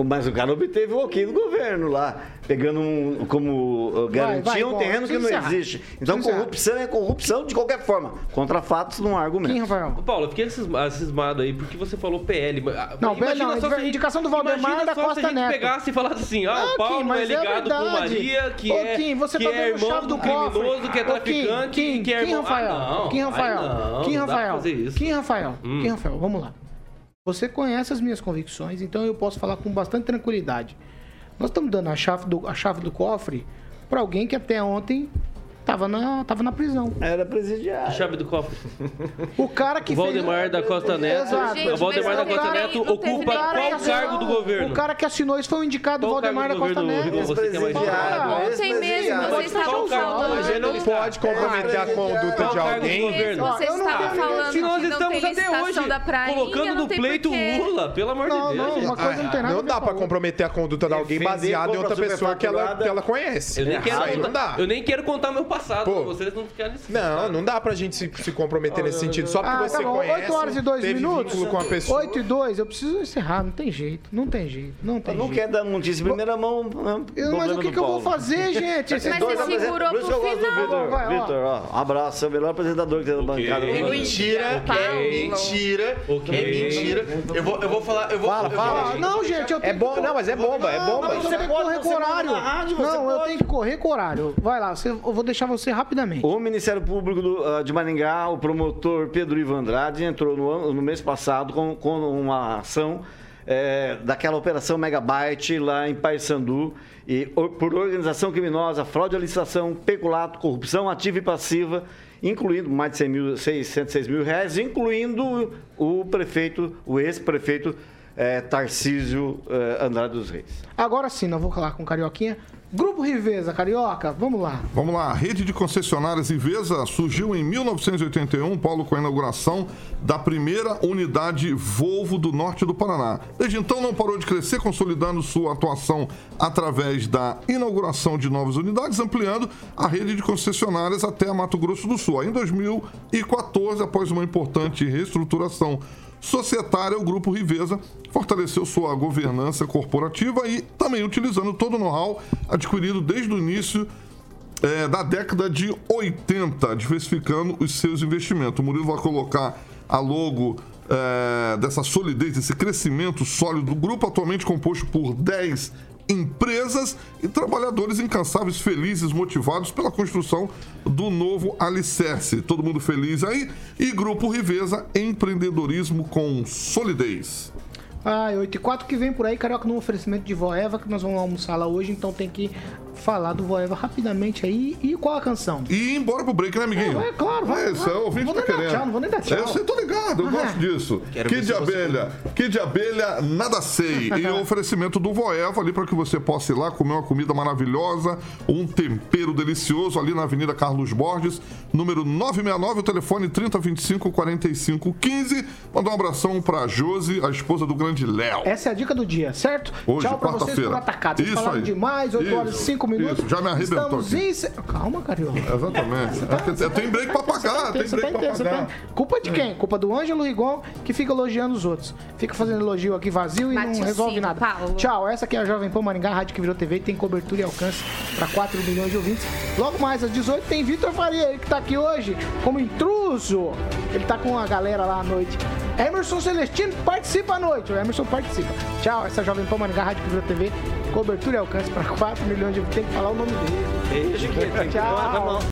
Mas o cara obteve o ok do governo lá, pegando um, como uh, garantia vai, um bom, terreno que não existe. Então corrupção é corrupção de qualquer forma. Contra fatos não há argumento. Quem, Rafael? Paulo, eu fiquei cisma- cismado aí porque você falou PL. ah, Não, imagina PL não, só se a gente- indicação do Valdemar imagina da só se Costa a gente Neto. pegasse e falasse assim, ah, Ah, o Paulo Kim, é é ligado com verdade. Maria, que Ô, é, Kim, você que tá é dando irmão chave do do cofre. criminoso, que é Ô, Kim, traficante, Kim, que é Kim irmão... Rafael, Ah, não, Kim Rafael, não, Kim Rafael. Kim Rafael, Hum. Kim Rafael, vamos lá. Você conhece as minhas convicções, então eu posso falar com bastante tranquilidade. Nós estamos dando a chave do, a chave do cofre para alguém que até ontem tava na, tava na prisão. Era presidiário. Chave do cofre. O cara que O Valdemar fez... da Costa Neto, Exato. o Valdemar da Costa cara- Neto ocupa qual cargo do governo? O cara que assinou isso foi o indicado Qual Valdemar da cargo do Costa governo, Neto. É Ontem mesmo vocês estavam falando. Mas ele não pode comprometer a conduta de alguém. governo? Você eu não estava tenho falando Se nós que não estamos tem até licitação hoje da colocando no pleito. Lula, pelo amor de Deus. não, gente. uma coisa não tem nada Não dá pra comprometer a conduta de alguém baseado em outra pessoa que ela, superfaturada. que ela conhece. Eu nem quero contar meu passado, Pô. vocês não ficarem nesse Não, não dá pra gente se, se comprometer nesse sentido. Só porque Ah, você tá bom. conhece. 8 horas e 2 teve minutos. com a pessoa. 8 e 2, eu preciso encerrar. Não tem jeito. Não tem jeito. Não tem Não jeito. quer dar notícia em primeira mão. né? Eu- mas o que, que eu vou fazer, gente? Mas você segurou eu pro final. Vitor. Vai, ó. Vitor, ó, abraço, é o melhor apresentador que tem na bancada. É mentira, é mentira, é mentira. Eu vou, eu vou falar, eu vou... Fala, eu fala. Não, gente, eu tenho É bom, que... não, mas é bomba, é bomba. Eu tenho que correr com horário. você Não, eu tenho que correr com horário. Vai lá, você- eu vou deixar você rapidamente. O Ministério Público do, ah, de Maringá, o promotor Pedro Ivan Andrade, entrou no, ano- no mês passado com, com uma ação eh, daquela operação Megabyte lá em Paysandu, e, o- por organização criminosa, fraude à licitação, peculato, corrupção ativa e passiva, incluindo mais de 100 mil, 606 mil reais, incluindo o prefeito, o ex-prefeito eh, Tarcísio eh, Andrade dos Reis. Agora sim, não vou falar com Carioquinha. Grupo Riveza, Carioca, vamos lá. Vamos lá, a rede de concessionárias Ivesa surgiu em 1981, Paulo, com a inauguração da primeira unidade Volvo do norte do Paraná. Desde então não parou de crescer, consolidando sua atuação através da inauguração de novas unidades, ampliando a rede de concessionárias até Mato Grosso do Sul. Em 2014, após uma importante reestruturação societária, o Grupo Riveza fortaleceu sua governança corporativa e também utilizando todo o know-how adquirido desde o início é, da década de 80, diversificando os seus investimentos. O Murilo vai colocar a logo é, dessa solidez, desse crescimento sólido do grupo, atualmente composto por 10 empresas e trabalhadores incansáveis, felizes, motivados pela construção do novo alicerce. Todo mundo feliz aí. E Grupo Riveza, empreendedorismo com solidez. Ah, 8 e 4 que vem por aí, Carioca, no oferecimento de Voeva, que nós vamos almoçar lá hoje, então tem que falar do Voeva rapidamente aí. E qual a canção? E ir embora pro break, né, amiguinho? É, é claro, vai, É isso, é o ouvinte Vou tá nem dar querendo. tchau, não vou nem dar tchau. Eu sei, tô ligado, eu Ah. gosto disso. Quero que de abelha, que de abelha, nada sei. E o oferecimento do Voeva ali para que você possa ir lá comer uma comida maravilhosa, um tempero delicioso ali na Avenida Carlos Borges, número 969, o telefone 3025 4515. Mandar um abração pra Josi, a esposa do grande Léo. Essa é a dica do dia, certo? Hoje, Tchau pra vocês quarta-feira. por atacado. Vocês Isso falaram aí. demais, 8 horas e Isso, 5 minutos. isso, já me arrebentou Estamos aqui. Calma, Carioca. Exatamente. É porque Tem break pra pagar, tem break tá pra pagar. tá- Culpa de quem? Culpa do Ângelo Rigon, que fica elogiando os outros. Fica fazendo elogio aqui vazio e não resolve nada. Paulo. Tchau, essa aqui é a Jovem Pan Maringá, rádio que virou TV, tem cobertura e alcance para 4 milhões de ouvintes. Logo mais, às 18, tem Vitor Faria, ele que tá aqui hoje como intruso. Ele tá com a galera lá à noite. Emerson Celestino participa à noite. Emerson participa. Tchau, essa Jovem Pan Maringá, rádio virou TV, cobertura e alcance para 4 milhões de. Tem que falar o nome dele. Beijo, que- Tchau.